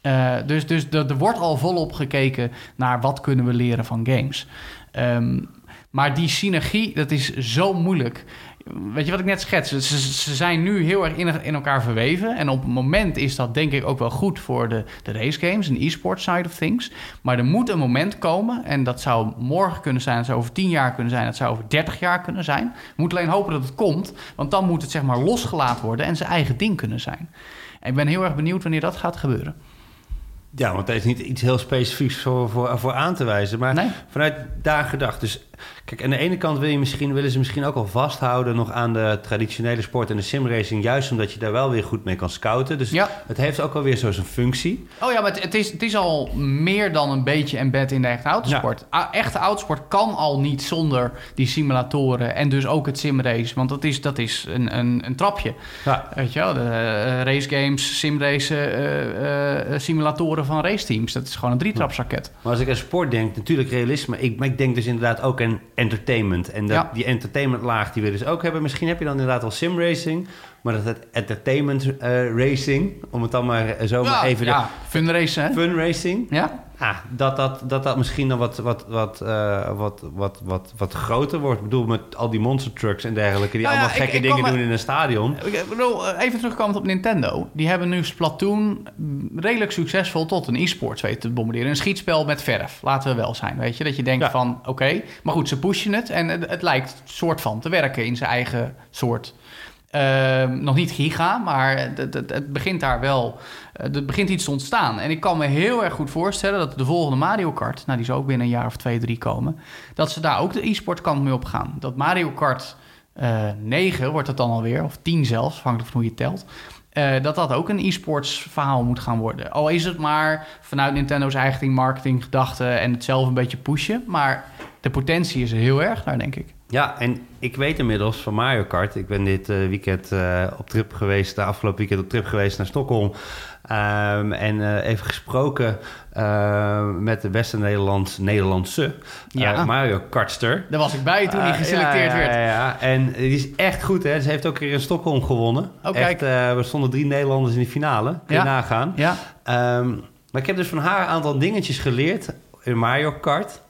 Eh, dus dus er wordt al volop gekeken naar wat kunnen we leren van games. Ehm, maar die synergie, dat is zo moeilijk. Weet je wat ik net schets? Ze, zijn nu heel erg in, elkaar verweven. En op het moment is dat denk ik ook wel goed voor de, de racegames en e-sport side of things. Maar er moet een moment komen. En dat zou morgen kunnen zijn. Dat zou over 10 jaar kunnen zijn. Dat zou over 30 jaar kunnen zijn. We moeten alleen hopen dat het komt. Want dan moet het zeg maar losgelaten worden en zijn eigen ding kunnen zijn. En ik ben heel erg benieuwd wanneer dat gaat gebeuren. Ja, want er is niet iets heel specifieks voor, voor, voor aan te wijzen. Maar Nee. vanuit daar gedacht. Dus kijk, aan de ene kant wil je misschien, willen ze misschien ook al vasthouden nog aan de traditionele sport en de simracing. Juist omdat je daar wel weer goed mee kan scouten. Dus Ja. het heeft ook alweer zo zijn functie. Oh ja, maar het, het, is, het is al meer dan een beetje embed in de echte autosport. Echte autosport kan al niet zonder die simulatoren en dus ook het simrace. Want dat is, dat is een, een, een trapje. Ja, Weet je wel, de eh, racegames, simracen, eh, eh, simulatoren van raceteams. Dat is gewoon een drietrapsraket. maar als ik aan sport denk, natuurlijk realisme. Ik, maar ik denk dus inderdaad ook aan entertainment. En dat, Ja. die entertainmentlaag die we dus ook hebben. Misschien heb je dan inderdaad wel simracing. Maar dat het entertainment eh, racing, om het dan maar eh, zo maar even... de- ja, fun race, hè? Fun racing. Ja, Ah, dat, dat, dat dat misschien dan wat, wat, wat, eh, wat, wat, wat, wat groter wordt. Ik bedoel, met al die monster trucks en dergelijke... die Nou allemaal gekke ik dingen doen in een stadion. Ik bedoel, even terugkomend op Nintendo. Die hebben nu Splatoon mm, redelijk succesvol tot een e-sports weten te bombarderen. Een schietspel met verf, laten we wel zijn. Weet je, dat je denkt Ja. van, oké. Maar goed, ze pushen het en het, het lijkt soort van te werken in zijn eigen soort. Ehm, nog niet giga, maar het, het, begint daar wel... eh, Het begint iets te ontstaan. En ik kan me heel erg goed voorstellen dat de volgende Mario Kart... nou, die zal ook binnen een jaar of twee, drie komen... dat ze daar ook de e-sport kant mee op gaan. Dat Mario Kart eh 9 wordt het dan alweer, of 10 zelfs, afhankelijk van hoe je telt. eh, dat dat ook een e-sports verhaal moet gaan worden. Al is het maar vanuit Nintendo's eigen marketing gedachte en het zelf een beetje pushen. Maar de potentie is er heel erg daar, denk ik. Ja, en ik weet inmiddels van Mario Kart. Ik ben dit eh, weekend eh, op trip geweest, de afgelopen weekend op trip geweest naar Stockholm. Ehm, en eh, even gesproken met de beste Nederlands, Nederlandse Ja. Mario Kartster. Daar was ik bij toen hij geselecteerd ja, werd. Ja, ja, en die is echt goed, hè. Ze heeft ook weer in Stockholm gewonnen. Oh, kijk. Echt, we stonden drie Nederlanders in de finale. Kun je nagaan. Ja, Ehm, maar ik heb dus van haar een aantal dingetjes geleerd in Mario Kart.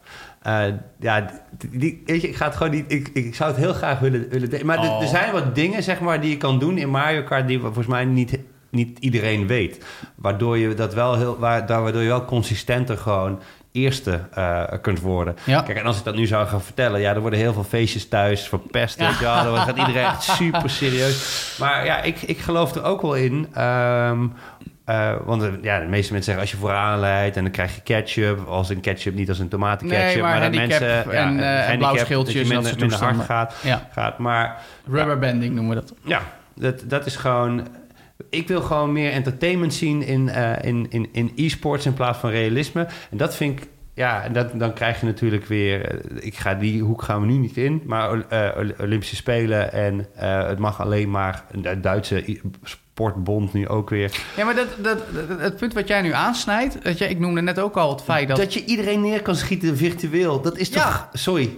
Eh, ja, die, weet je, ik ga het gewoon niet. Ik, ik zou het heel graag willen, willen. Maar er- Oh. er zijn wat dingen, zeg maar, die je kan doen in Mario Kart die volgens mij niet, niet iedereen weet. Waardoor je dat wel heel, waardoor je wel consistenter gewoon eerste eh, kunt worden. Ja. Kijk, en als ik dat nu zou gaan vertellen, ja, er worden heel veel feestjes thuis verpest. Ja. Wel. Dan gaat iedereen echt super serieus. Maar ja, ik, ik geloof er ook wel in. ehm, eh, want eh, ja, de meeste mensen zeggen als je vooraan leidt en dan krijg je ketchup. Als een ketchup, niet als een tomatenketchup. Nee, maar dat handicap mensen, en, eh, en blauw dat schildjes dat soort minder hard gaat, ja. gaat. Maar rubberbanding noemen we dat. ja, dat, dat is gewoon... Ik wil gewoon meer entertainment zien in, in, in, in e-sports in plaats van realisme. En dat vind ik... Ja, en dat, dan krijg je natuurlijk weer... eh, Ik ga die hoek gaan we nu niet in. Maar eh, Olympische Spelen en eh, het mag alleen maar... De Duitse sportbond nu ook weer... Ja, maar dat, dat, dat- het punt wat jij nu aansnijdt... weet je, ik noemde net ook al het feit dat... Dat, je iedereen neer kan schieten virtueel. Dat is Ja. toch... Sorry,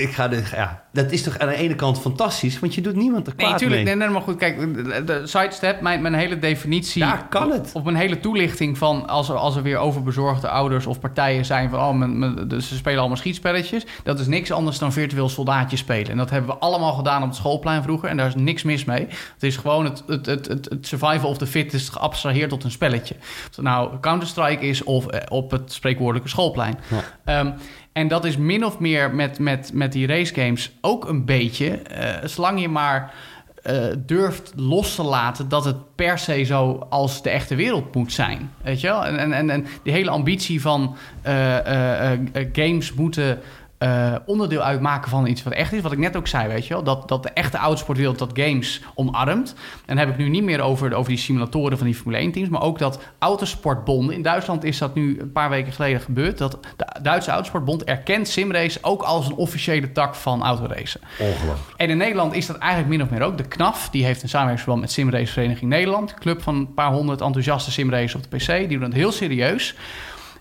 ik, ga... De, ja, dat is toch aan de ene kant fantastisch... want je doet niemand er Nee, kwaad tuurlijk. mee. Nee, nee, maar goed, kijk, de, de sidestep, mijn, mijn hele definitie... Ja, kan het. Of mijn hele toelichting van als er, als er weer overbezorgde ouders of partijen zijn van... oh, mijn, mijn- dus ze spelen allemaal schietspelletjes. Dat is niks anders dan virtueel soldaatje spelen. En dat hebben we allemaal gedaan op het schoolplein vroeger. En daar is niks mis mee. Het is gewoon het, het, het, het, het survival of the fittest geabstraheerd tot een spelletje. Nou Counter-Strike is of eh, op het spreekwoordelijke schoolplein. Ja. Ehm, en dat is min of meer met, met, met die racegames ook een beetje. eh, zolang je maar eh, durft los te laten dat het per se zo als de echte wereld moet zijn. Weet je wel? En, en, en, die hele ambitie van eh, games moeten. Eh, onderdeel uitmaken van iets wat echt is. Wat ik net ook zei, weet je wel. Dat, dat de echte autosportwereld dat games omarmt. En dan heb ik nu niet meer over, over die simulatoren van die Formule 1 teams. Maar ook dat autosportbonden. In Duitsland is dat nu een paar weken geleden gebeurd. Dat de Duitse autosportbond erkent simrace ook als een officiële tak van autoracen. Ongelooflijk. En in Nederland is dat eigenlijk min of meer ook. De KNAF, die heeft een samenwerkingsverband met Simrace Vereniging Nederland. Een club van een paar honderd enthousiaste simracers op de PC. Die doen het heel serieus.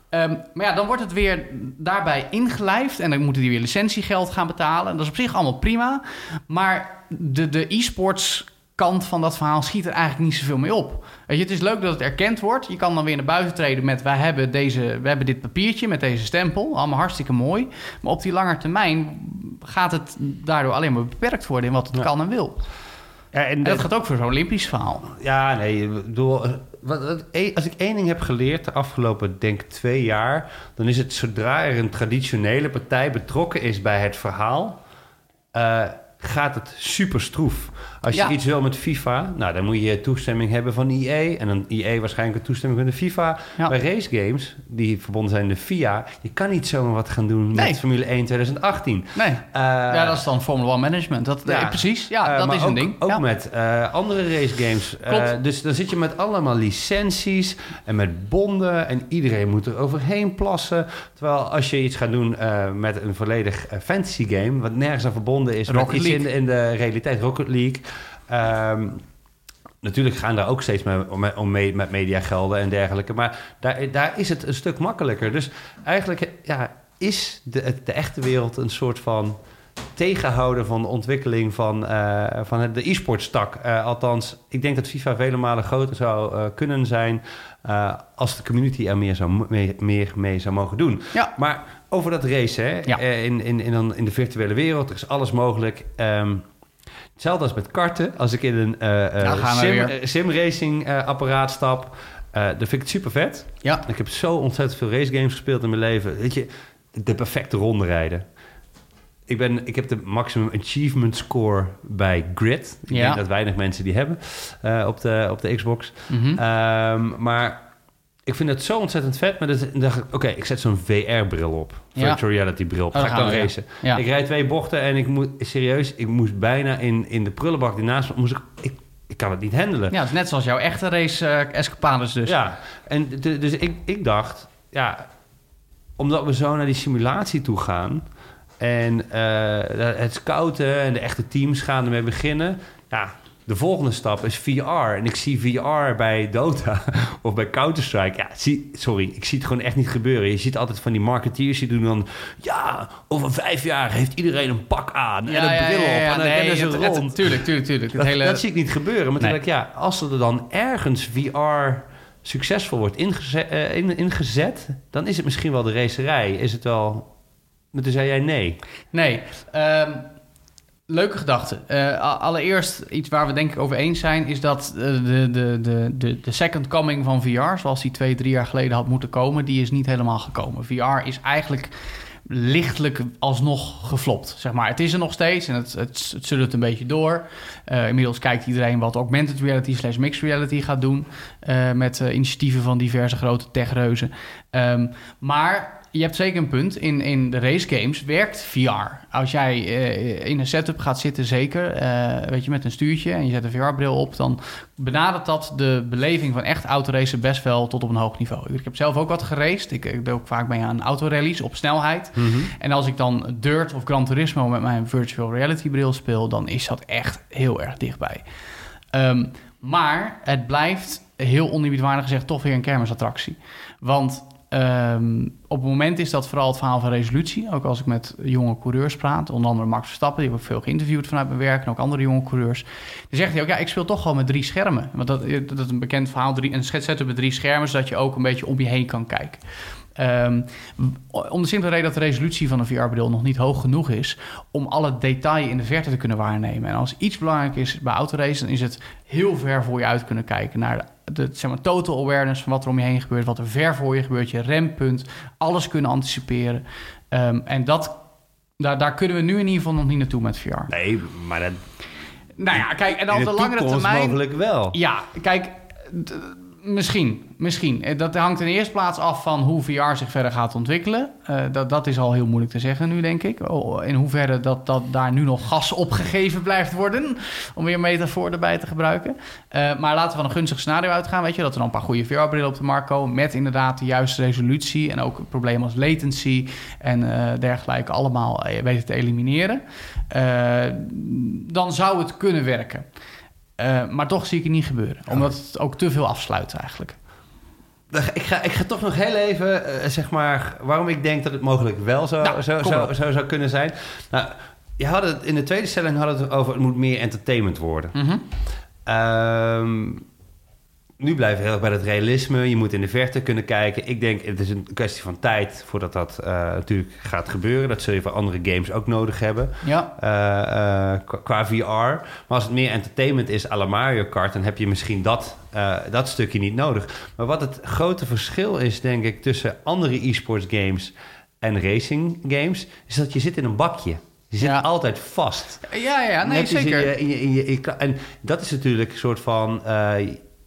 Ehm, maar ja, dan wordt het weer daarbij ingelijfd. En dan moeten die weer licentiegeld gaan betalen. Dat is op zich allemaal prima. Maar de, de e-sports kant van dat verhaal schiet er eigenlijk niet zoveel mee op. Weet je, het is leuk dat het erkend wordt. Je kan dan weer naar buiten treden met... wij hebben, deze, we hebben dit papiertje met deze stempel. Allemaal hartstikke mooi. Maar op die lange termijn gaat het daardoor alleen maar beperkt worden... in wat het Ja. kan en wil. Ja, en En dat gaat ook voor zo'n Olympisch verhaal. Ja, nee, ik bedoel, eh, als ik één ding heb geleerd de afgelopen, denk twee jaar, dan is het zodra er een traditionele partij betrokken is bij het verhaal, eh, gaat het super stroef. Als je Ja. iets wil met FIFA, nou, dan moet je toestemming hebben van EA en dan EA waarschijnlijk een toestemming van de FIFA. Ja. Bij race games, die verbonden zijn met de FIA, je kan niet zomaar wat gaan doen Nee. met Formule 1 2018. Nee, Eh, ja, dat is dan Formula One Management. Dat, Ja. eh, precies, ja, Eh, dat is een ding. Ook met andere racegames. Klopt. dus dan zit je met allemaal licenties en met bonden en iedereen moet er overheen plassen. Terwijl als je iets gaat doen met een volledig fantasy game, wat nergens aan verbonden is, Rocket in de, in de realiteit, Rocket League. Ehm, Natuurlijk gaan daar ook steeds mee, om, om mee met mediagelden en dergelijke. Maar daar, daar is het een stuk makkelijker. Dus eigenlijk ja, is de, de echte wereld een soort van tegenhouden van de ontwikkeling van, eh, van de e-sportstak. Eh, althans, ik denk dat FIFA vele malen groter zou eh, kunnen zijn... als de community er meer, zou, mee, meer mee zou mogen doen. Ja. Maar over dat racen, hè? Ja. In, in, in, dan in de virtuele wereld, er is alles mogelijk... Ehm, Hetzelfde als met karten. Als ik in een eh, eh, Nou, sim, eh, simracing apparaat stap, eh dan vind ik het super vet. Ja. Ik heb zo ontzettend veel racegames gespeeld in mijn leven. Weet je, de perfecte ronde rijden. Ik, ben, ik heb de maximum achievement score bij Grid. Ik Ja. denk dat weinig mensen die hebben op, de, op de Xbox. Mhm. Ehm, maar ik vind het zo ontzettend vet. Maar dan dacht ik, oké, ik zet zo'n VR-bril op. Ja. Virtual reality bril. Oh, Ga ik dan ja. racen. Ja. Ik rijd twee bochten en ik moet, serieus, ik moest bijna in, in de prullenbak die naast me, moest ik, ik, ik kan het niet handelen. Ja, het is net zoals jouw echte race-escapades dus. Ja, en de- dus ik, ik dacht, ja, omdat we zo naar die simulatie toe gaan, En eh, het scouten en de echte teams gaan ermee beginnen. Ja, de volgende stap is VR. En ik zie VR bij Dota [laughs] of bij Counter-Strike. Ja, zie, sorry, ik zie het gewoon echt niet gebeuren. Je ziet altijd van die marketeers die doen dan... Ja, over vijf jaar heeft iedereen een pak aan en een bril op. en dan rennen ze het, rond. tuurlijk, tuurlijk, tuurlijk. Dat, hele... dat zie ik niet gebeuren. Maar nee. denk ik, ja, als er dan ergens VR succesvol wordt ingezet, uh, in, ingezet... dan is het misschien wel de racerij. Is het wel... Maar toen zei jij nee. Nee, um, Leuke gedachte. Uh, allereerst, iets waar we denk ik over eens zijn, is dat uh, de, de, de, de, de second coming van VR, zoals die twee, drie jaar geleden had moeten komen, die is niet helemaal gekomen. VR is eigenlijk lichtelijk alsnog geflopt. Zeg maar. Het is er nog steeds en het, het, het zullen het een beetje door. Uh, inmiddels kijkt iedereen wat augmented reality slash mixed reality gaat doen. Uh, met uh, initiatieven van diverse grote techreuzen. Um, maar je hebt zeker een punt. In, in de race games werkt VR. Als jij uh, in een setup gaat zitten, zeker, uh, weet je, met een stuurtje en je zet een VR-bril op, dan benadert dat de beleving van echt autoracen best wel tot op een hoog niveau. Ik heb zelf ook wat geraced. Ik, ik doe ook vaak mee aan autorallies op snelheid. Mm -hmm. En als ik dan Dirt of Gran Turismo met mijn virtual reality bril speel, dan is dat echt heel erg dichtbij. Um, maar het blijft heel oneerbiedwaardig gezegd toch weer een kermisattractie. Want Um, op het moment is dat vooral het verhaal van resolutie. Ook als ik met jonge coureurs praat, onder andere Max Verstappen, die heb ik veel geïnterviewd vanuit mijn werk, en ook andere jonge coureurs. Die zegt hij ook, ja, ik speel toch gewoon met drie schermen. Want dat, dat is een bekend verhaal, drie, een setup met drie schermen, zodat je ook een beetje om je heen kan kijken. Um, om de simpele reden dat de resolutie van een VR-bril nog niet hoog genoeg is om alle detail in de verte te kunnen waarnemen. En als iets belangrijk is bij autoracen, dan is het heel ver voor je uit kunnen kijken naar de, de zeg maar, total awareness van wat er om je heen gebeurt, wat er ver voor je gebeurt, je rempunt, alles kunnen anticiperen. Um, en dat, daar, daar kunnen we nu in ieder geval nog niet naartoe met VR. Nee, maar dat. Nou ja, kijk, en op de, de langere termijn. mogelijk wel. Ja, kijk. Misschien, misschien. Dat hangt in de eerste plaats af van hoe VR zich verder gaat ontwikkelen. Uh, dat, dat is al heel moeilijk te zeggen nu, denk ik. Oh, in hoeverre dat, dat daar nu nog gas opgegeven blijft worden. Om weer metafoor erbij te gebruiken. Uh, maar laten we van een gunstig scenario uitgaan. Weet je, dat er een paar goede VR-brillen op de markt komen. Met inderdaad de juiste resolutie. En ook problemen als latency en dergelijke allemaal weten te elimineren. dan zou het kunnen werken. Uh, maar toch zie ik het niet gebeuren. Omdat het ook te veel afsluit eigenlijk. Ik ga, ik ga toch nog heel even, uh, zeg maar, waarom ik denk dat het mogelijk wel zo, nou, zo, zo, zo, zou kunnen zijn. Nou, je had het, in de tweede stelling hadden het over, het moet meer entertainment worden. Mm -hmm. um, nu blijven we heel erg bij het realisme. Je moet in de verte kunnen kijken. Ik denk, het is een kwestie van tijd voordat dat uh, natuurlijk gaat gebeuren. Dat zul je voor andere games ook nodig hebben. Ja. Uh, uh, qua VR. Maar als het meer entertainment is à la Mario Kart... dan heb je misschien dat, dat stukje niet nodig. Maar wat het grote verschil is, denk ik... tussen andere e-sports games en racing games... is dat je zit in een bakje. Je zit ja. altijd vast. Ja, ja, nee, zeker. In je, in je, in je, en dat is natuurlijk een soort van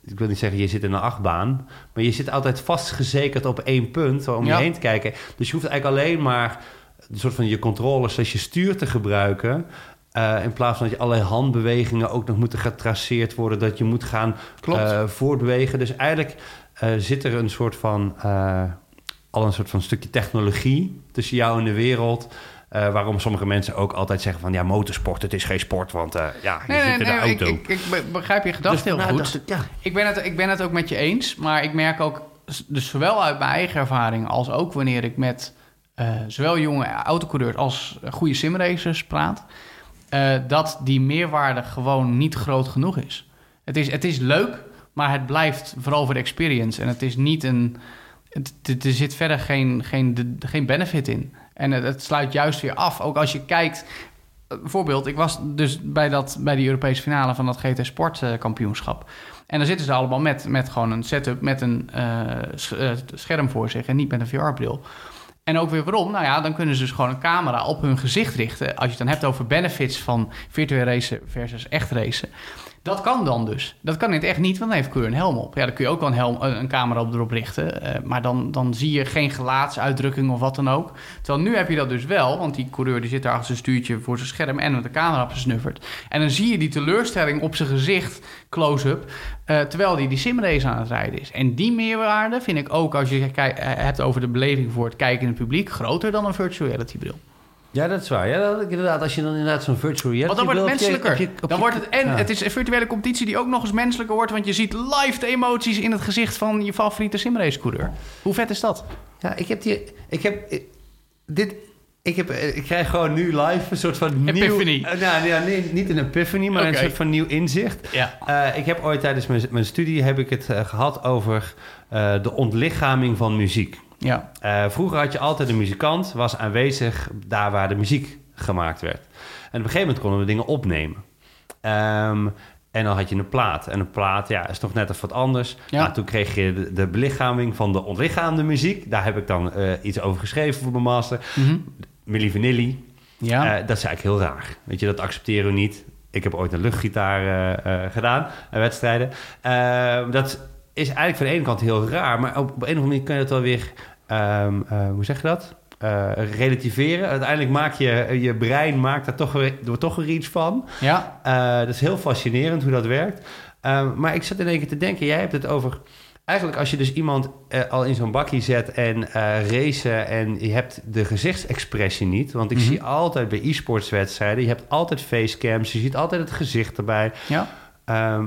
ik wil niet zeggen je zit in een achtbaan, maar je zit altijd vastgezekerd op één punt om ja. je heen te kijken. Dus je hoeft eigenlijk alleen maar een soort van je controles als je stuur te gebruiken. Uh, in plaats van dat je allerlei handbewegingen ook nog moeten getraceerd worden, dat je moet gaan uh, voortbewegen. Dus eigenlijk uh, zit er een soort van al een soort van stukje technologie tussen jou en de wereld. Uh, waarom sommige mensen ook altijd zeggen van ja, motorsport, het is geen sport, want uh, ja, je nee, zit nee, in de nee, auto. Ik, ik, ik begrijp je gedachte dus, heel nou, goed. Ik, ja. ik, ben het, ik ben het ook met je eens, maar ik merk ook, dus zowel uit mijn eigen ervaring als ook wanneer ik met uh, zowel jonge autocoureurs als goede simracers praat, dat die meerwaarde gewoon niet groot genoeg is. Het is, het is leuk, maar het blijft vooral voor de experience en het is niet een. Het, er zit verder geen, geen, geen benefit in. En het, sluit juist weer af. Ook als je kijkt. Bijvoorbeeld, ik was dus bij, dat, bij die Europese finale van dat GT Sport uh, kampioenschap. En dan zitten ze allemaal met, met gewoon een setup met een uh, scherm voor zich en niet met een VR-bril. En ook weer waarom? Nou ja, dan kunnen ze dus gewoon een camera op hun gezicht richten. Als je het dan hebt over benefits van virtueel racen versus echt racen. Dat kan dan dus. Dat kan in het echt niet, want dan heeft Keur een helm op. Ja, dan kun je ook wel een, helm, een camera op erop richten. Uh, maar dan, dan zie je geen gelaatsuitdrukking of wat dan ook. Terwijl nu heb je dat dus wel, want die coureur die zit daar achter zijn stuurtje voor zijn scherm en met de camera gesnufferd. En dan zie je die teleurstelling op zijn gezicht, close-up, uh, terwijl hij die simrace aan het rijden is. En die meerwaarde vind ik ook, als je het hebt over de beleving voor het kijkende publiek, groter dan een virtual reality bril. Ja, dat is waar. Ja, dat, inderdaad, als je dan inderdaad zo'n virtual reality... Want dan wordt het wil op je- menselijker. op je- op dan wordt het, en Ja. het is een virtuele competitie die ook nog eens menselijker wordt... want je ziet live de emoties in het gezicht van je favoriete simrace-coureur. Hoe vet is dat? Ja, ik heb die... Ik heb... ik- dit... Ik, heb, ik krijg gewoon nu live een soort van nieuw... Epiphany. Eh, nou, ja, nee, niet een epiphany, maar een soort van nieuw inzicht. Ja. Eh, ik heb ooit tijdens mijn, mijn studie heb ik het eh, gehad over de ontlichaming van muziek. Ja, Eh, vroeger had je altijd een muzikant, was aanwezig daar waar de muziek gemaakt werd. En op een gegeven moment konden we dingen opnemen. Ehm, en dan had je een plaat. En een plaat ja, is toch net even wat anders. Ja. Nou, toen kreeg je de, de belichaming van de ontlichaamde muziek. Daar heb ik dan eh, iets over geschreven voor mijn master. Mhm. Milli Vanilli. ja. Eh, dat is eigenlijk heel raar. Weet je, dat accepteren we niet. Ik heb ooit een luchtgitaar eh, gedaan, wedstrijden. Eh, dat is eigenlijk van de ene kant heel raar, maar op, op een of andere manier kun je het wel weer, ehm, eh, hoe zeg je dat? Eh, relativeren. Uiteindelijk maak je, je brein maakt er toch weer, er toch weer iets van. ja. Eh, dat is heel fascinerend hoe dat werkt. Ehm, maar ik zat in één keer te denken, jij hebt het over... Eigenlijk als je dus iemand al in zo'n bakje zet en racen en je hebt de gezichtsexpressie niet. Want ik Mhm. zie altijd bij e-sports wedstrijden, je hebt altijd facecams, je ziet altijd het gezicht erbij. ja. Ehm,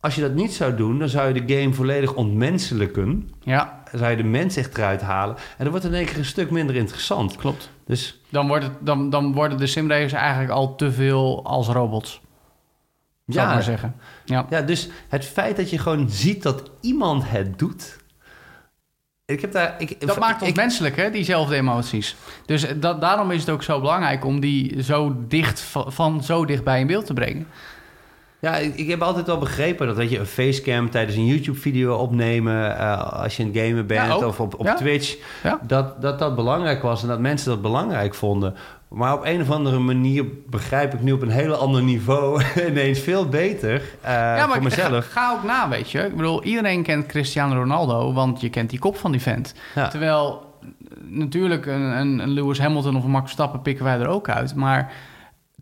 als je dat niet zou doen, dan zou je de game volledig ontmenselijken. Ja, zou je de mens echt eruit halen. En dan wordt het in één keer een stuk minder interessant. klopt. Dus Dan, wordt het, dan, dan worden de simracers eigenlijk al te veel als robots. Zou ik ja, maar zeggen. Ja. Ja, dus het feit dat je gewoon ziet dat iemand het doet. Ik heb daar. Ik, Dat maakt ons ik, menselijk, hè, diezelfde emoties. Dus dat, daarom is het ook zo belangrijk om die zo dicht van, van zo dichtbij in beeld te brengen. Ja, ik, heb altijd wel begrepen dat weet je, een facecam tijdens een YouTube-video opnemen. eh, als je een gamer bent Ja, of op, op Ja. Twitch. Ja. Dat, dat dat belangrijk was en dat mensen dat belangrijk vonden. Maar op een of andere manier begrijp ik nu op een hele ander niveau [laughs] ineens veel beter eh, voor mezelf. Ga, ga ook na, weet je. Ik bedoel, iedereen kent Cristiano Ronaldo, want je kent die kop van die vent. Ja. Terwijl, natuurlijk, een, een, een Lewis Hamilton of een Max Verstappen pikken wij er ook uit. Maar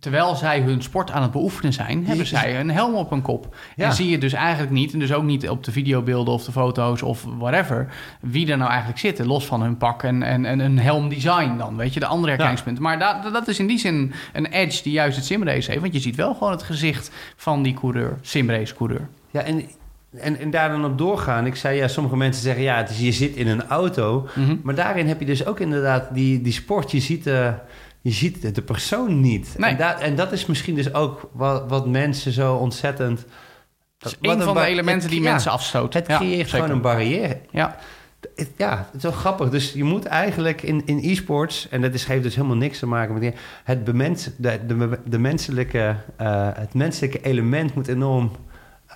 terwijl zij hun sport aan het beoefenen zijn, hebben zij een helm op hun kop. Ja. En zie je dus eigenlijk niet, en dus ook niet op de videobeelden of de foto's of whatever, wie er nou eigenlijk zitten, los van hun pak en, en, en een helmdesign dan, weet je, de andere herkenningspunten. Maar da- dat is in die zin een edge die juist het simrace heeft, want je ziet wel gewoon het gezicht van die coureur, simrace-coureur. Ja, en, en, en daar dan op doorgaan. Ik zei ja, sommige mensen zeggen ja, het is, je zit in een auto. Mhm. Maar daarin heb je dus ook inderdaad die, die sport. Je ziet, eh, je ziet de persoon niet. Nee. En, da- en dat is misschien dus ook wat, wat mensen zo ontzettend... Dat is een van de elementen die ja, mensen afstoten. Het creëert gewoon een barrière. Ja, Het- ja, het is wel grappig. Dus je moet eigenlijk in, in e-sports... en dat is, heeft dus helemaal niks te maken met... het, bemens, de, de, de menselijke, eh, het menselijke element moet enorm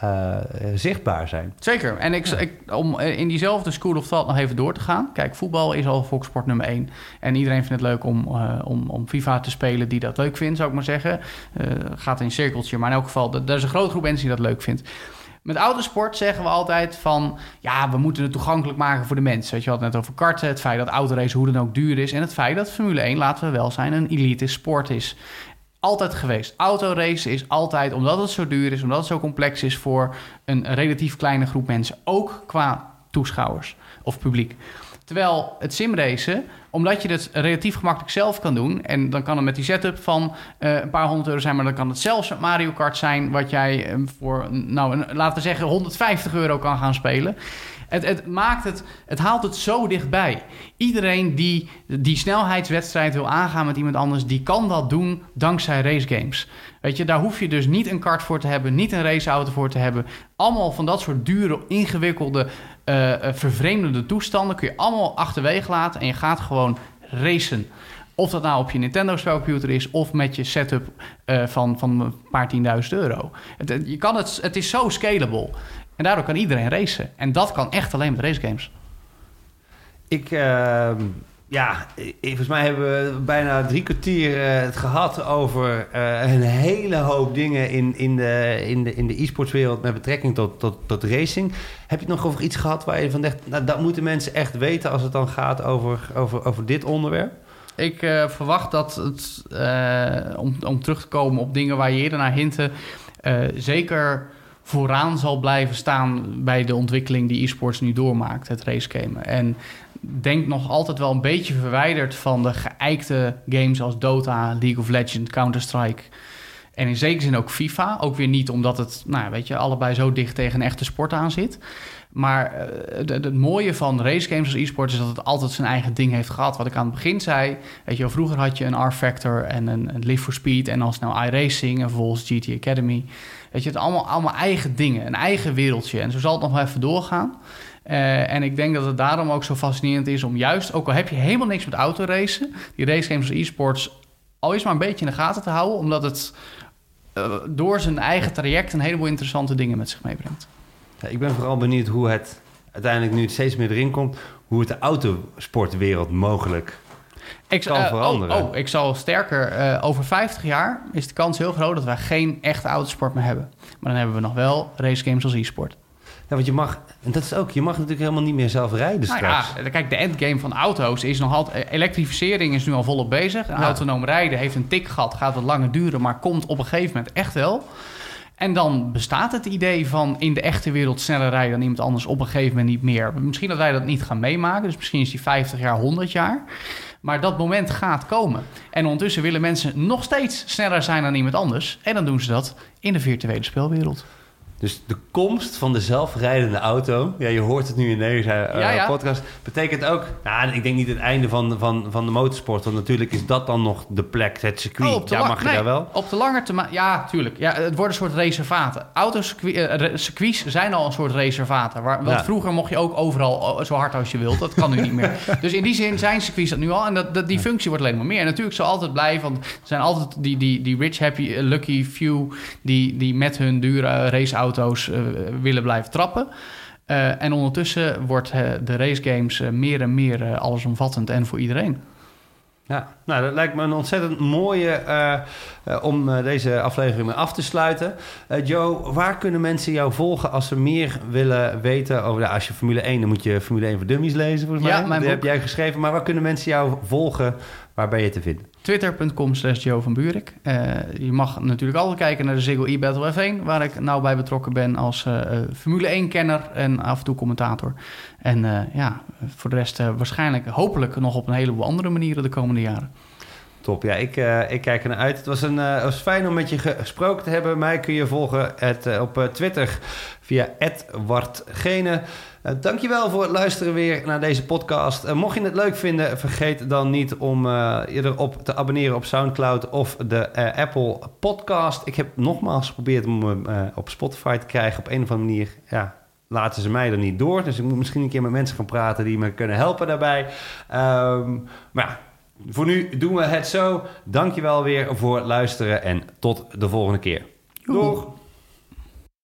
eh, eh, zichtbaar zijn. zeker. En ik, ik, om eh, in diezelfde school of thought nog even door te gaan. Kijk, voetbal is al volkssport nummer één. En iedereen vindt het leuk om, eh, om, om FIFA te spelen die dat leuk vindt, zou ik maar zeggen. Gaat in een cirkeltje, maar in elk geval, er is een grote groep mensen die dat leuk vindt. Met autosport zeggen we altijd van... ja, we moeten het toegankelijk maken voor de mensen. Weet je, het net over karten, het feit dat autoracen hoe dan ook duur is... en het feit dat Formule 1, laten we wel zijn, een elite sport is. Altijd geweest. Autoracen is altijd, omdat het zo duur is... omdat het zo complex is voor een relatief kleine groep mensen... ook qua toeschouwers publiek. Terwijl het simracen, omdat je het relatief gemakkelijk zelf kan doen... en dan kan het met die setup van eh, een paar honderd euro zijn... maar dan kan het zelfs Mario Kart zijn... wat jij eh, voor, nou, een- laten we zeggen, 150 euro kan gaan spelen... Het, het maakt het, het haalt het zo dichtbij. Iedereen die die snelheidswedstrijd wil aangaan met iemand anders, die kan dat doen dankzij racegames. Weet je, daar hoef je dus niet een kart voor te hebben, niet een raceauto voor te hebben. Allemaal van dat soort dure, ingewikkelde, eh, vervreemdende toestanden kun je allemaal achterwege laten en je gaat gewoon racen. Of dat nou op je Nintendo-spelcomputer is of met je setup eh, van, van een paar tienduizend euro. Het, het- je kan het, het is zo scalable. En daardoor kan iedereen racen. En dat kan echt alleen met racegames. Ik, ehm, ja, volgens mij hebben we bijna drie kwartier eh, het gehad over eh, een hele hoop dingen in, in de, in de, in de e-sportswereld met betrekking tot, tot, tot racing. Heb je nog over iets gehad waar je van denkt, nou, dat moeten mensen echt weten als het dan gaat over, over, over dit onderwerp? Ik eh, verwacht dat het, om, om terug te komen op dingen waar je eerder naar hintte, zeker vooraan zal blijven staan bij de ontwikkeling die e-sports nu doormaakt, het racegamen. En denk nog altijd wel een beetje verwijderd van de geëikte games als Dota, League of Legends, Counter-Strike. En in zekere zin ook FIFA. Ook weer niet omdat het, nou, weet je, allebei zo dicht tegen een echte sport aan zit. Maar uh, het mooie van racegames als e-sport is dat het altijd zijn eigen ding heeft gehad. Wat ik aan het begin zei, weet je, vroeger had je een R-Factor en een, een Live for Speed en als nou iRacing en vervolgens GT Academy. Weet je, het allemaal, allemaal eigen dingen, een eigen wereldje. En zo zal het nog wel even doorgaan. Uh, en ik denk dat het daarom ook zo fascinerend is om juist, ook al heb je helemaal niks met autoracen, die racegames als e-sports al eens maar een beetje in de gaten te houden, omdat het uh, door zijn eigen traject een heleboel interessante dingen met zich meebrengt. Ja, ik ben vooral benieuwd hoe het uiteindelijk nu het steeds meer erin komt, hoe het de autosportwereld mogelijk ik, kan uh, veranderen. Oh, oh, ik zal sterker, uh, over 50 jaar is de kans heel groot dat wij geen echte autosport meer hebben. Maar dan hebben we nog wel racegames als e-sport. Ja, want je mag, en dat is ook, je mag natuurlijk helemaal niet meer zelf rijden nou straks. Ja, kijk, de endgame van auto's is nog altijd, elektrificering is nu al volop bezig. Ja. Autonoom rijden heeft een tik gehad, gaat wat langer duren, maar komt op een gegeven moment echt wel. En dan bestaat het idee van in de echte wereld sneller rijden dan iemand anders op een gegeven moment niet meer. Misschien dat wij dat niet gaan meemaken, dus misschien is die 50 jaar, 100 jaar. Maar dat moment gaat komen. En ondertussen willen mensen nog steeds sneller zijn dan iemand anders. En dan doen ze dat in de virtuele speelwereld. Dus de komst van de zelfrijdende auto, ja, je hoort het nu in deze uh, ja, ja. podcast, betekent ook, nou, ik denk niet het einde van, van, van de motorsport, want natuurlijk is dat dan nog de plek, het circuit. Oh, ja, mag je nee, daar wel? Op de lange termijn, ja, tuurlijk. Ja, het wordt een soort reservaten. Autocircuits uh, zijn al een soort reservaten. Waar, want vroeger mocht je ook overal zo hard als je wilt, dat kan nu niet meer. [laughs] Dus in die zin zijn circuits dat nu al en dat, dat die functie wordt alleen maar meer. En natuurlijk zal altijd blijven, want er zijn altijd die, die, die rich, happy, lucky few die, die met hun dure raceauto's auto's uh, willen blijven trappen. Uh, en ondertussen wordt uh, de racegames meer en meer allesomvattend en voor iedereen. Ja, nou, dat lijkt me een ontzettend mooie uh, om deze aflevering mee af te sluiten. Joe, waar kunnen mensen jou volgen als ze meer willen weten over... Nou, als je Formule 1, dan moet je Formule 1 voor Dummies lezen, volgens mij. Ja, mijn boek. heb jij geschreven. Maar waar kunnen mensen jou volgen? Waar ben je te vinden? Twitter.com slash Joe van Buurik. Uh, je mag natuurlijk altijd kijken naar de Ziggo e-Battle F1... waar ik nou bij betrokken ben als uh, Formule 1-kenner en af en toe commentator. En ja, voor de rest waarschijnlijk hopelijk nog op een heleboel andere manieren de komende jaren. Top, ja, ik, ik kijk er naar uit. Het was, een, uh, was fijn om met je gesproken te hebben. Mij kun je volgen uh, op Twitter via @wartgene. Uh, dankjewel voor het luisteren weer naar deze podcast. Uh, mocht je het leuk vinden, vergeet dan niet om uh, je erop te abonneren op SoundCloud of de Apple Podcast. Ik heb nogmaals geprobeerd om hem op Spotify te krijgen. Op een of andere manier ja, laten ze mij er niet door. Dus ik moet misschien een keer met mensen gaan praten die me kunnen helpen daarbij. Um, maar ja, voor nu doen we het zo. Dankjewel weer voor het luisteren en tot de volgende keer. Doeg!